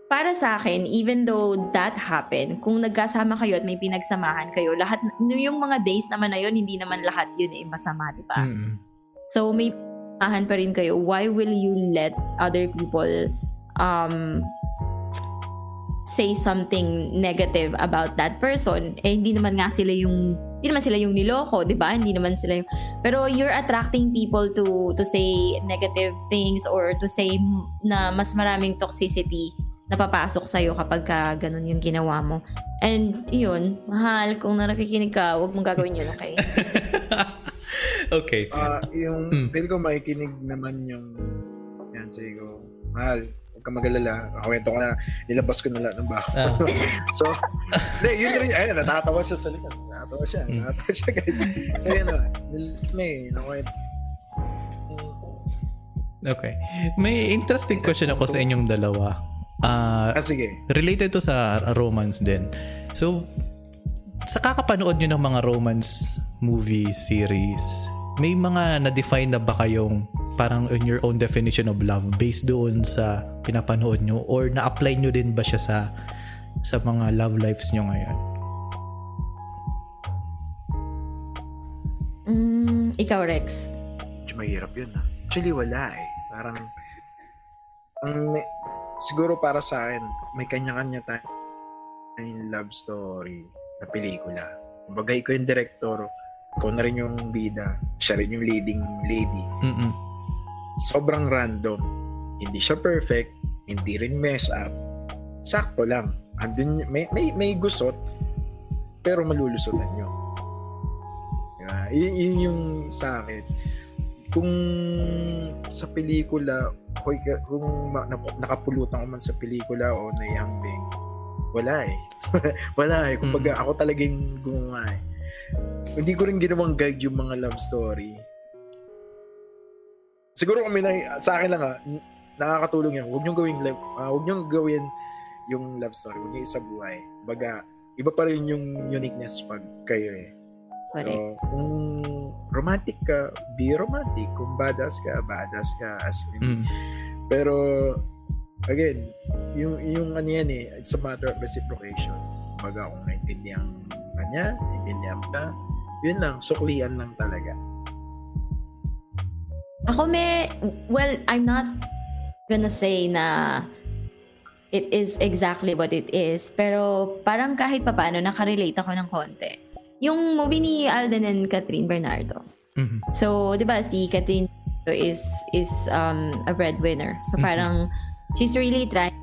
para sa akin, even though that happened, kung nagkasama kayo at may pinagsamahan kayo, lahat, yung mga days naman na yun, hindi naman lahat yun eh masama, di ba? Mm-mm. So, may pinagsamahan pa rin kayo. Why will you let other people um, say something negative about that person? Eh, hindi naman nga sila yung hindi naman sila yung niloko, 'di ba? Hindi naman sila yung Pero you're attracting people to to say negative things or to say m- na mas maraming toxicity na papasok sa iyo kapag ka ganun yung ginawa mo. And yun, mahal, kung nakikinig ka, huwag mong gagawin yun, okay? okay. Ah, yung Mm. feel ko makikinig naman yung yan sige ko. Mahal, huwag ka mag-alala. Kwento ko na, nilabas ko na lahat ng baho. Ah. so, hindi, yun rin, ayun, natatawa siya sa likod. Natatawa siya, Mm. natatawa siya guys. So yun na, nilis may, nakwento. Okay. May interesting question ako sa inyong dalawa. Ah, Ah, sige. related to sa romance din. So, sa kakapanood nyo ng mga romance movie series, may mga na-define na ba kayong parang in your own definition of love based doon sa pinapanood nyo or na-apply nyo din ba siya sa sa mga love lives nyo ngayon? Mm, ikaw, Rex. Medyo mahirap yun ah. Actually, wala eh. Parang, ang may, siguro para sa akin, may kanya-kanya tayong love story na pelikula. Kumbaga, ikaw yung director, ikaw na rin yung bida, siya rin yung leading lady. Mm-mm. Sobrang random. Hindi siya perfect, hindi rin mess up. Sakto lang. Andun, may, may, may gusot, pero malulusutan nyo. Diba? Yun, yun yung sa akin. Kung sa pelikula, kung, nakapulutan ko man sa pelikula o naihambing, wala eh. wala eh. Kumbaga, ako talagang gumawa eh. Hindi ko rin ginawang guide yung mga love story. Siguro kung may na, sa akin lang ah, n- nakakatulong yan. Huwag niyong gawin, love- ah, huwag niyong gawin yung love story. Huwag niyo isa buhay. Baga, iba pa rin yung uniqueness pag kayo eh. Correct. So, kung romantic ka, be romantic. Kung badass ka, badass ka. As in. Mm. Pero, again, yung, yung ano yan eh, it's a matter of reciprocation. Baga, kung naintindihan ka niya, naintindihan ka, yun lang, suklian lang talaga. Ako may, well, I'm not gonna say na it is exactly what it is. Pero parang kahit papaano, nakarelate ako ng konti. Yung movie ni Alden and Catherine Bernardo. Mhm. So, di ba, si Catherine is is um, a breadwinner. So, Mhm. parang she's really trying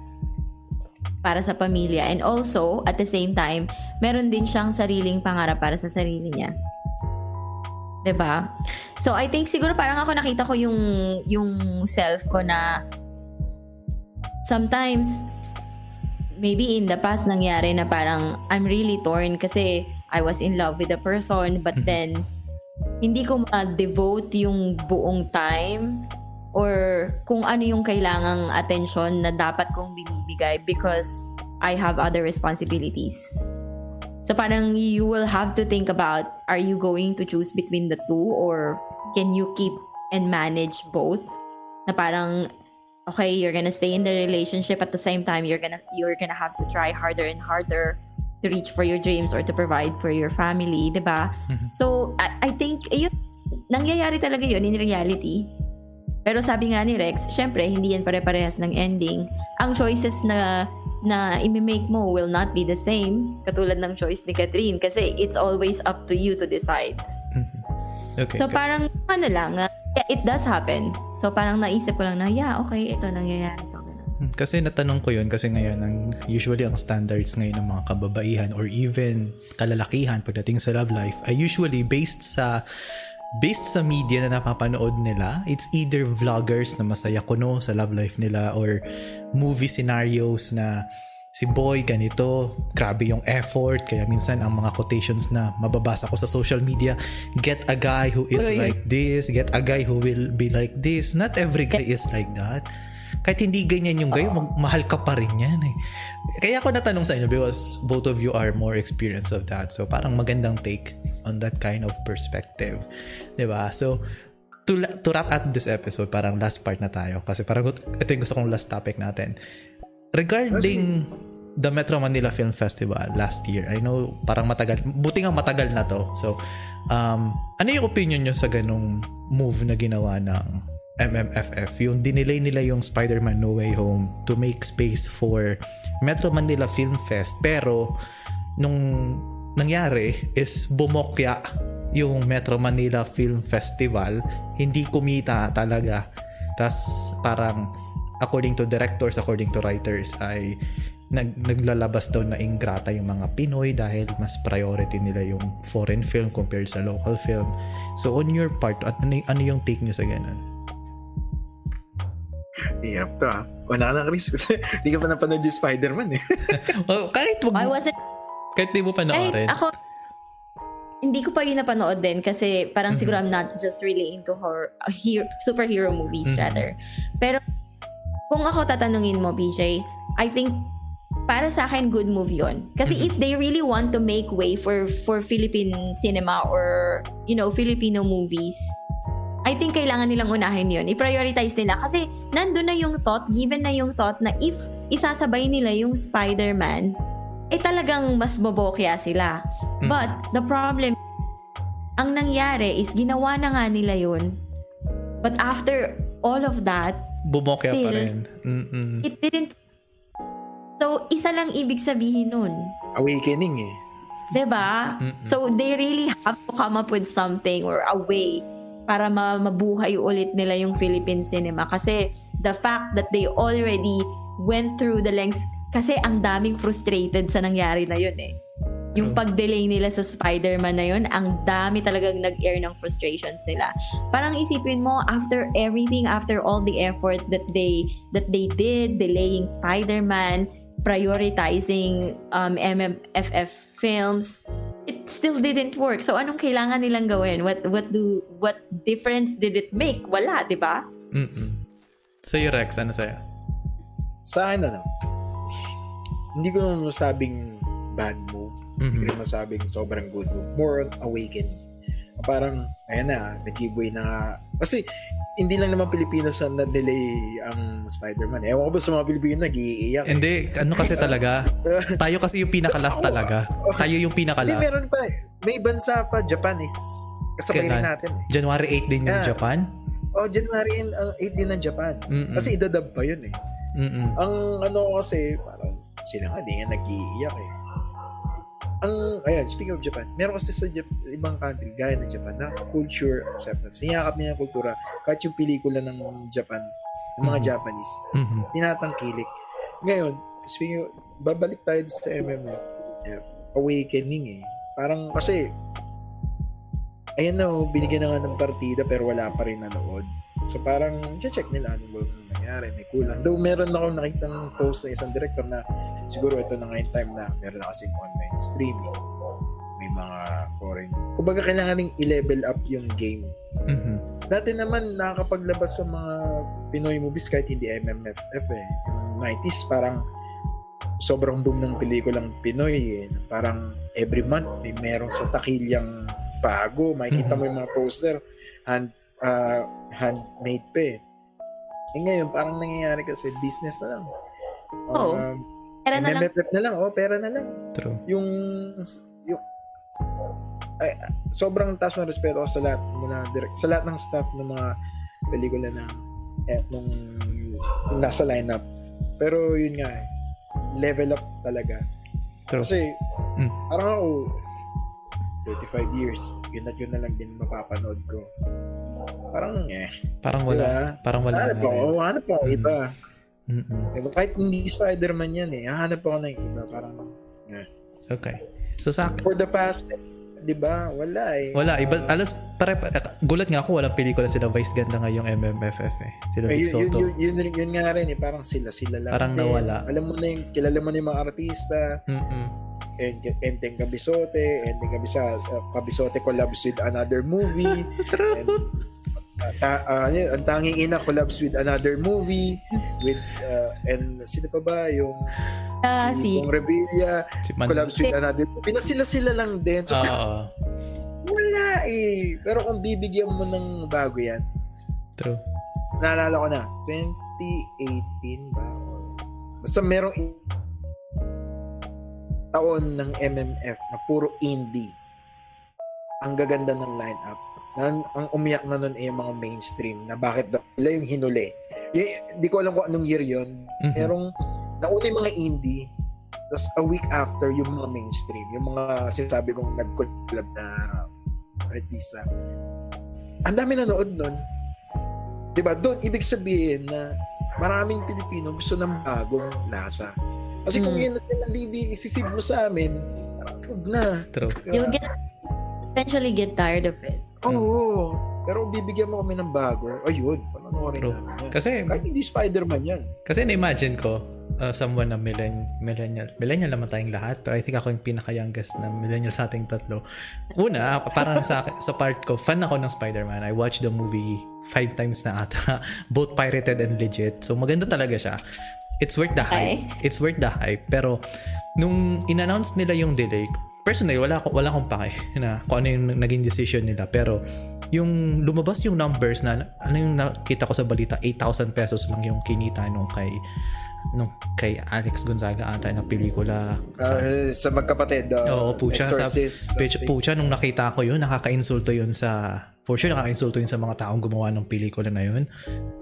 para sa pamilya. And also, at the same time, meron din siyang sariling pangarap para sa sarili niya. 'Di ba? So, I think siguro parang ako nakita ko yung yung self ko na sometimes maybe in the past nangyari na parang I'm really torn kasi I was in love with a person but Mhm. then hindi ko ma-devote yung buong time or kung ano yung kailangang attention na dapat kong binibigay because I have other responsibilities. So parang you will have to think about are you going to choose between the two or can you keep and manage both? Na parang okay, you're gonna stay in the relationship at the same time you're gonna you're gonna have to try harder and harder to reach for your dreams or to provide for your family, 'di ba? Mhm. So I, I think yun, nangyayari talaga yun in reality. Pero sabi nga ni Rex, syempre hindi yan pare-parehas ng ending. Ang choices na na imi-make mo will not be the same katulad ng choice ni Catherine kasi it's always up to you to decide. Mhm. Okay. So okay. parang ano lang, yeah, it does happen. So parang naisip ko lang na, yeah, okay, ito nangyayari to. Hmm, Kasi natanong ko yun kasi ngayon ang usually ang standards ngayon ng mga kababaihan or even kalalakihan pagdating sa love life ay usually based sa based sa media na napapanood nila. It's either vloggers na masaya kuno sa love life nila or movie scenarios na si boy ganito, grabe yung effort, kaya minsan ang mga quotations na mababasa ko sa social media, get a guy who is Uy. like this, get a guy who will be like this. Not every guy is like that. Kahit hindi ganyan yung guy, mag- mahal ka pa rin yan eh. Kaya ako natanong sa inyo because both of you are more experienced of that. So parang magandang take on that kind of perspective. ba So, to, to wrap up this episode, parang last part na tayo. Kasi parang ito yung gusto kong last topic natin. Regarding the Metro Manila Film Festival last year, I know parang matagal, buti nga matagal na to. So, um, ano yung opinion nyo sa ganong move na ginawa ng MMFF? Yung dinelay nila yung Spider-Man No Way Home to make space for Metro Manila Film Fest. Pero, nung nangyari is bumokya yung Metro Manila Film Festival. Hindi kumita talaga. Tas parang according to directors, according to writers ay nag, naglalabas daw na ingrata yung mga Pinoy dahil mas priority nila yung foreign film compared sa local film. So on your part, at ano, ano yung take nyo sa ganun? Hirap to ah. Wala ka Chris. Kasi hindi ka pa napanood yung Spider-Man eh. Oh, kahit wag, I wasn't kahit di mo Kahit panoorin. ako, hindi ko pa yun napanood din kasi parang Mhm. siguro I'm not just really into horror, uh, hero, superhero movies Mhm. rather. Pero kung ako tatanungin mo, BJ, I think para sa akin good movie yun. Kasi Mhm. if they really want to make way for for Philippine cinema or you know, Filipino movies, I think kailangan nilang unahin yun. I-prioritize nila. Kasi nandun na yung thought, given na yung thought na if isasabay nila yung Spider-Man, eh talagang mas bobokya sila. Mhm. But the problem, ang nangyari is ginawa na nga nila yun. But after all of that, Bumokya pa still, rin. Mm-mm. it didn't... So, isa lang ibig sabihin nun. Awakening eh. 'Di ba? Mm-mm. So, they really have to come up with something or a way para ma- mabuhay ulit nila yung Philippine cinema. Kasi the fact that they already went through the lengths, kasi ang daming frustrated sa nangyari na yun eh. Yung pag-delay nila sa Spider-Man na yun, ang dami talagang nag-air ng frustrations nila. Parang isipin mo, after everything, after all the effort that they that they did, delaying Spider-Man, prioritizing um, MMFF films, it still didn't work. So anong kailangan nilang gawin? What what do what difference did it make? Wala, 'di ba? Mm-mm. Sa'yo, Rex, ano sa'yo? Sa akin ano, hindi ko naman masabing bad move. Hindi ko Mhm. naman masabing sobrang good move. More on awakening. Parang, ayan na, nag-giveaway na nga. Kasi, hindi lang naman Pilipinas na na-delay ang Spider-Man. Ewan ko ba sa mga Pilipino nag-iiyak. eh. Hindi, ano kasi talaga, tayo kasi yung pinakalas talaga. Tayo yung Hindi, pinakalas. meron pa. May bansa pa, Japan is kasabay rin natin. eh. January 8 din yung Yeah. Japan. Oh, January uh, 8 din ng Japan. Mm-mm. Kasi idadab pa yun eh. Mm-mm. Ang ano kasi, parang sila nga, di nga nag-iiyak eh. Ang, ayan, speaking of Japan, meron kasi sa Jap- ibang country, gaya ng Japan, na culture acceptance. Niyakap niya yung kultura. Kahit yung pelikula ng Japan, ng mga Mhm. Japanese, Mhm. tinatangkilik. Ngayon, speaking of, babalik tayo sa MMA. Yeah, awakening eh. Parang kasi, ayan na, oh, binigyan na nga ng partida pero wala pa rin nanood. So parang, check nila ano ba yung nangyari, may kulang. Though meron ako nakitang post sa isang director na siguro ito na nga yung time na meron na kasing online streaming. May mga foreign. Kumbaga kailangan ring i-level up yung game. Mhm. Dati naman nakakapaglabas sa mga Pinoy movies kahit hindi MMFF eh. Yung 90s parang sobrang boom ng pelikulang Pinoy eh. Parang every month may meron sa takilyang bago. Makikita mo yung mga poster hand, ah, handmade pa eh. Eh ngayon, parang nangyayari kasi business na lang. Oo. Um, Pera na lang. Na lang. Oh, pera na lang True. yung yung ay, sobrang taas ng respeto ko sa lahat muna direct sa lahat ng staff ng mga pelikula na eh, nung nasa lineup. Pero yun nga eh, level up talaga. True. Kasi Mm. parang ako 35 years, yun at yun na lang din mapapanood ko. Parang eh, Parang wala. Diba? Parang wala hanap na ako, rin. hanap ako Mm. iba. Mm-mm. Diba? Kahit hindi Spider-Man yan eh, hanap ako ng iba. Parang Okay. So sa akin, for the past di ba? Wala eh. Wala, iba, alas, pare, pare, gulat nga ako, walang pelikula sila Vice Ganda ngayong MMFF eh. Sila Eh, Vic Soto. yun, yun, yun, yun nga rin eh, parang sila, sila lang. Parang nawala. Alam mo na yung, kilala mo na yung mga artista, Mm-mm. En- Enteng Kabisote, Enteng Kabisa, uh, Kabisote collabs with another movie, and, uh, ta- uh, yun, ang tanging ina collabs with another movie, with, uh, and sino pa ba, yung Ah, si si... Bong Revilla, Si Man. collabs with another movie, na sila-sila lang din. So, Oo. wala eh. Pero kung bibigyan mo ng bago yan, true. naalala ko na, 2018 ba? Basta merong taon ng MMF na puro indie. Ang gaganda ng lineup. Na, ang umiyak na nun ay yung mga mainstream na bakit daw sila yung hinuli. Hindi ko alam kung anong year yon Mhm. Merong nauna yung mga indie tapos a week after yung mga mainstream yung mga sinasabi kong nag-collab na artista ang dami nanood nun di ba doon ibig sabihin na maraming Pilipino gusto ng bagong lasa kasi kung Hmm. yun ang bibi i-feed mo sa amin huwag na True. Di You ba? get, eventually get tired of it. oo pero bibigyan mo kami ng bago ayun panonoorin True. namin yan Kasi, kahit hindi Spider-Man yan kasi na-imagine ko, uh, someone na millenn- millennial. Millennial naman tayong lahat, pero I think ako yung pinaka-youngest na millennial sa ating tatlo. Una, parang sa, sa part ko, fan ako ng Spider-Man. I watched the movie five times na ata. Both pirated and legit. So maganda talaga siya. It's worth the hype. Okay. It's worth the hype. Pero, nung in-announce nila yung delay, personally, wala, ko, wala akong pake na kung ano yung naging decision nila. Pero, yung lumabas yung numbers na ano yung nakita ko sa balita 8,000 pesos lang yung kinita nung kay nung kay Alex Gonzaga ata na pelikula sa, Ah, sa magkapatid uh, Oo, pucha, Exorcist Pucha, pucha, nung nakita ko yun, nakaka-insulto yun sa... For sure, nakaka-insulto yun sa mga taong gumawa ng pelikula na yun.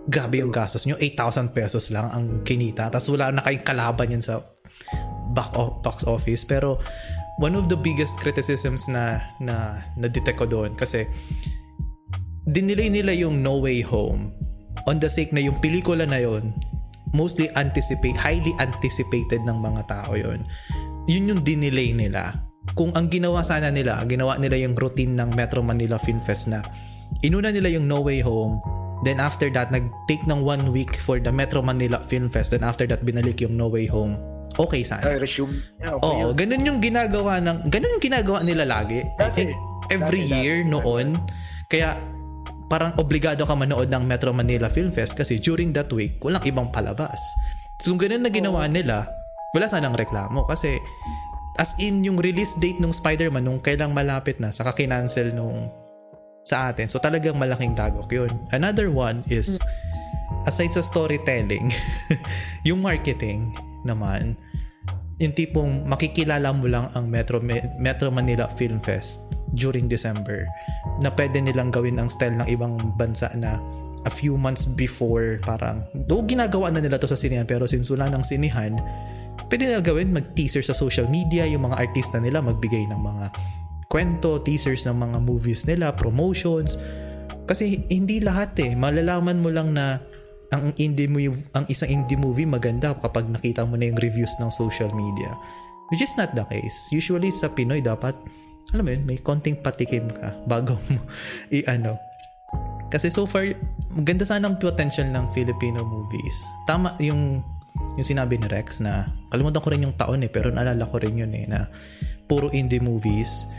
Grabe yung gastos nyo. 8,000 pesos lang ang kinita. Tapos wala na kayong kalaban yan sa back o- box office. Pero one of the biggest criticisms na na na-detect ko doon kasi dinilay nila yung No Way Home on the sake na yung pelikula na yon mostly anticipate highly anticipated ng mga tao yon yun yung dinelay nila kung ang ginawa sana nila ginawa nila yung routine ng Metro Manila Film Fest na inuna nila yung No Way Home then after that nag-take ng one week for the Metro Manila Film Fest then after that binalik yung No Way Home okay sana Ay, resume. Yeah, okay Oo, yun. ganun yung ginagawa ng ganun yung ginagawa nila lagi. I Dati. think every Dati, year dati. noon. Kaya parang obligado ka manood ng Metro Manila Film Fest kasi during that week walang ibang palabas. So kung ganun na ginawa nila, wala sanang reklamo kasi as in yung release date ng Spider-Man nung kailang malapit na saka kinancel nung sa atin. So talagang malaking dagok yun. Another one is aside sa storytelling, yung marketing naman, yung tipong makikilala mo lang ang Metro Metro Manila Film Fest during December na pwede nilang gawin ang style ng ibang bansa na a few months before parang do ginagawa na nila to sa sinihan pero since wala ng sinihan pwede nila gawin mag-teaser sa social media yung mga artista nila magbigay ng mga kwento, teasers ng mga movies nila, promotions kasi hindi lahat eh malalaman mo lang na ang indie movie, ang isang indie movie maganda kapag nakita mo na yung reviews ng social media. Which is not the case. Usually sa Pinoy dapat alam mo yun, may konting patikim ka bago mo i-ano. Kasi so far, maganda sana ang potential ng Filipino movies. Tama yung yung sinabi ni Rex na kalimutan ko rin yung taon eh pero naalala ko rin yun eh na puro indie movies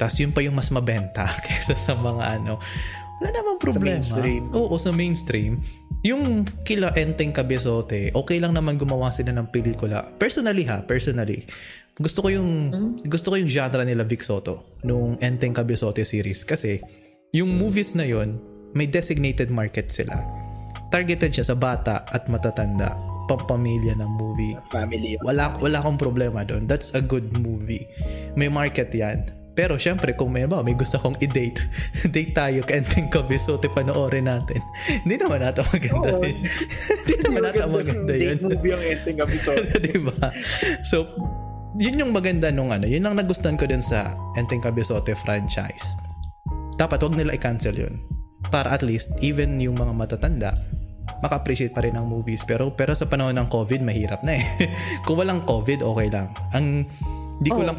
tas yun pa yung mas mabenta kaysa sa mga ano wala namang problema. mainstream. Oo, sa mainstream. Yung kila Enteng Cabezote, okay lang naman gumawa sila ng pelikula. Personally ha, personally. Gusto ko yung gusto ko yung genre nila Vic Soto nung Enteng Cabezote series kasi yung movies na yon may designated market sila. Targeted siya sa bata at matatanda, pampamilya ng movie Family. wala wala akong problema doon. That's a good movie. May market 'yan. Pero syempre kung may ba, may gusto kong i-date. date tayo kenting kabisote panoorin natin. Hindi naman natin maganda Oo. rin. Hindi naman natin maganda yun. Date movie ang ending episode. Di ba? So, yun yung maganda nung ano. Yun ang nagustuhan ko dun sa Enteng Cabezote franchise. Dapat wag nila i-cancel yun. Para at least, even yung mga matatanda, maka-appreciate pa rin ng movies. Pero pero sa panahon ng COVID, mahirap na eh. Kung walang COVID, okay lang. Ang di ko Oh. lang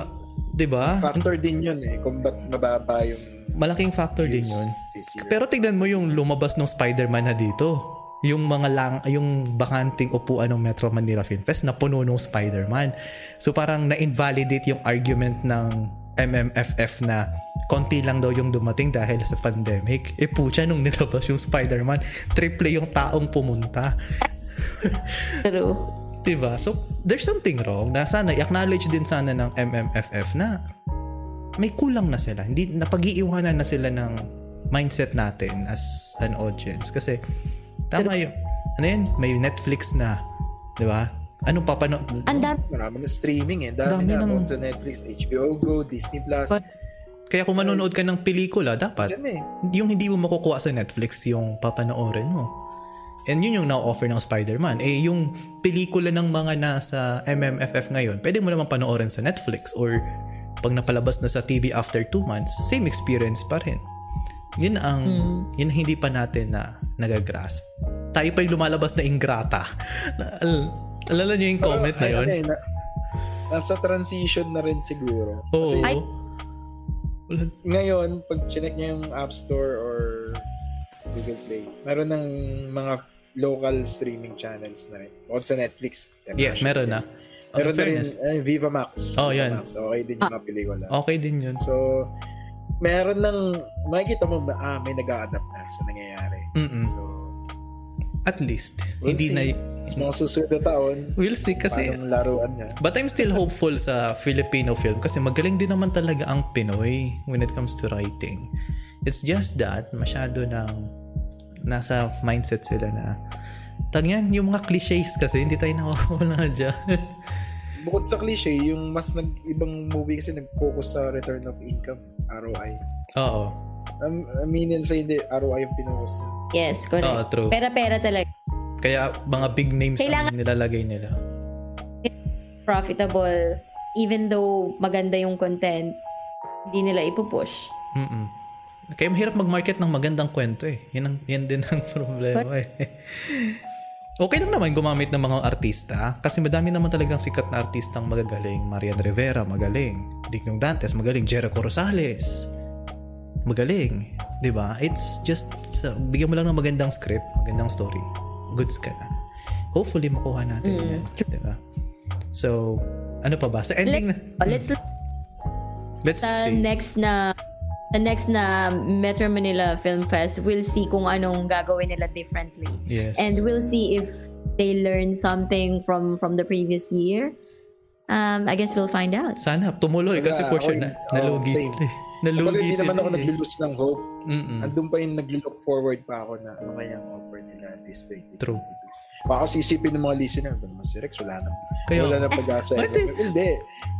'Di ba? Factor din yun eh, kung ba't mababa yung Malaking factor din yun. Pero tignan mo yung lumabas ng Spider-Man na dito. Yung mga lang, yung bakanting upuan ng Metro Manila Film Fest na puno ng Spider-Man. So parang na-invalidate yung argument ng MMFF na konti lang daw yung dumating dahil sa pandemic. E pucha nung nilabas yung Spider-Man, triple yung taong pumunta. True. Diba? So, there's something wrong na sana i-acknowledge din sana ng MMFF na may kulang na sila. Hindi, napag-iiwanan na sila ng mindset natin as an audience. Kasi, tama yun. Ano yun? May Netflix na. Di ba? Anong papano... Ang dami. Marami na streaming eh. Dami, Dami na. ng- sa Netflix, HBO Go, Disney Plus. But- Kaya kung manonood ka ng pelikula, dapat eh. yung hindi mo makukuha sa Netflix yung papanoorin mo. And yun yung na-offer ng Spider-Man. Eh, yung pelikula ng mga nasa MMFF ngayon, pwede mo naman panoorin sa Netflix or pag napalabas na sa TV after two months, same experience pa rin. Yun ang, yun ang hindi pa natin na nagagrasp. Tayo pa yung lumalabas na ingrata. Na- al- alala niyo yung comment na Pero, yun? eh, na- nasa transition na rin siguro. Oo. Kasi Ay- ngayon, pag chinek niya yung App Store or Google Play, meron ng mga local streaming channels na rin. Bukod sa Netflix. Yes, meron na. Meron Oh, na rin, eh, Viva Max. Oh, Viva yan. Max. Okay din yung mga pelikula. Okay din yun. So, meron ng, makikita mo, ah, may nag adapt na sa nangyayari. Mm-mm. So, At least, We'll hindi see. na... mga susunod na taon, We'll see kasi... laruan niya. But I'm still hopeful sa Filipino film kasi magaling din naman talaga ang Pinoy when it comes to writing. It's just that masyado nang nasa mindset sila na tagyan yung mga cliches kasi hindi tayo nakakawala dyan. Bukod sa cliche, yung mas nag ibang movie kasi nag-focus sa return of income, ROI. Oo. Um, aminin sa hindi, ROI yung niya. Yes, correct. Oo, true. Pera-pera talaga. Kaya mga big names Kailangan- ang nilalagay nila. Profitable. Even though maganda yung content, hindi nila ipupush. Mm-mm. Kaya mahirap mag-market ng magandang kwento eh. Yan, ang, yan din ang problema eh. Okay lang naman gumamit ng mga artista kasi madami naman talagang sikat na artistang magagaling. Marian Rivera, magaling. Dignong Dantes, magaling. Jericho Rosales, magaling. 'Di ba? It's just, sa, bigyan mo lang ng magandang script, magandang story. Goods ka na. Hopefully makuha natin Mm, yan. ba? So, ano pa ba? Sa ending na, Oh, let's look let's sa see. next na the next na Metro Manila Film Fest, we'll see kung anong gagawin nila differently. Yes. And we'll see if they learn something from from the previous year. Um, I guess we'll find out. Sana tumuloy kasi for sure na, nalugi Oh, sila. Nalugi hindi sila. naman ako eh. nag-lose ng hope. Mm-mm. Andun pa yung nag-look forward pa ako na ano kaya ang offer nila this 2022. True. Baka kasi isipin ng mga listener, ba naman si Rex, wala na. Kaya- wala na pag-asa. Hindi.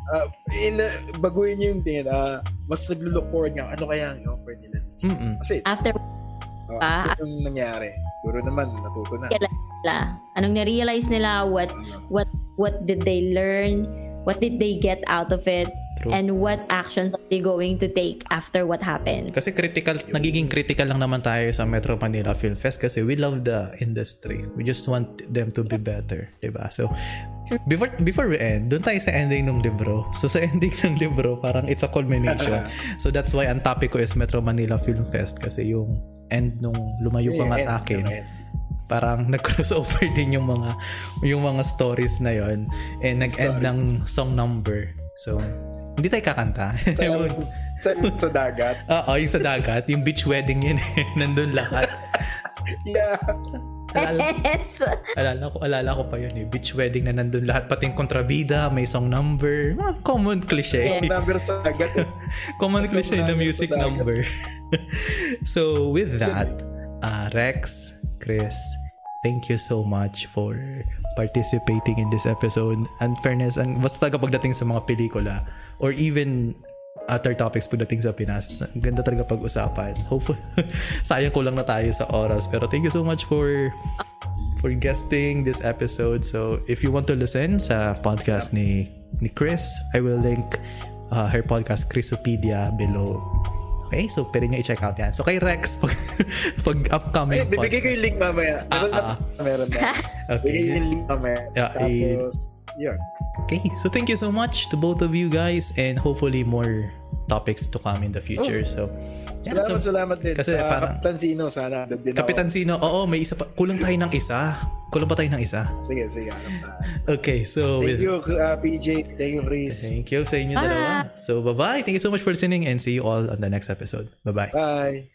Uh, in, baguhin niyo yung tingin. ah, mas nag-look forward nga, ano kaya ang offer nila this year? Mm-mm. Kasi, After uh, Ah. ano yung nangyari? Siguro naman, natuto na. nila, anong na-realize nila, what what what did they learn, what did they get out of it, True. and what actions are they going to take after what happened. Kasi critical, nagiging critical lang naman tayo sa Metro Manila Film Fest kasi we love the industry. We just want them to be better, 'di ba? So before before we end, doon tayo sa ending ng libro. So sa ending ng libro, parang it's a culmination. so that's why ang topic ko is Metro Manila Film Fest kasi yung end nung lumayo ka nga sa akin. Parang nag-crossover din yung mga yung mga stories na yon and nag-end ng song number. So hindi tayo kakanta. sa, sa dagat. Oo, yung sa dagat, yung beach wedding yun eh. Nandun lahat. Yeah. Alala, Yes! alala ko, alala ko pa yun eh. Beach wedding na nandun lahat. Pati yung kontrabida, may song number. Mga common cliche. Ang number sa dagat. common Song cliche na music number. so, with that, uh, Rex, Chris, thank you so much for participating in this episode. And fairness, ang basta talaga pagdating sa mga pelikula or even other topics pagdating sa Pinas. Ang ganda talaga pag-usapan. Hopefully, sayang ko lang na tayo sa oras. Pero thank you so much for for guesting this episode. So, if you want to listen sa podcast ni ni Chris, I will link uh, her podcast Chrisopedia below. Okay, so pwede nyo i-check out yan. So kay Rex, pag, pag upcoming Ay, bibigay ko yung link mamaya. Meron Ah, na. Meron na. Okay. yung link mamaya. Yeah, i- Tapos, yun. Okay, so thank you so much to both of you guys and hopefully more topics to come in the future. So, yeah, Salamat, so, salamat din. kasi sa parang- Kapitan Sino, sana Kapitan Sino, oo, may isa pa. Kulang tayo ng isa. Kulang pa tayo ng isa. Sige, sige. Ano. Okay, so Thank with, you, uh, PJ. Thank you, Chris. thank you sa inyo dalawa. So, bye-bye. Thank you so much for listening and see you all on the next episode. Bye-bye. Bye.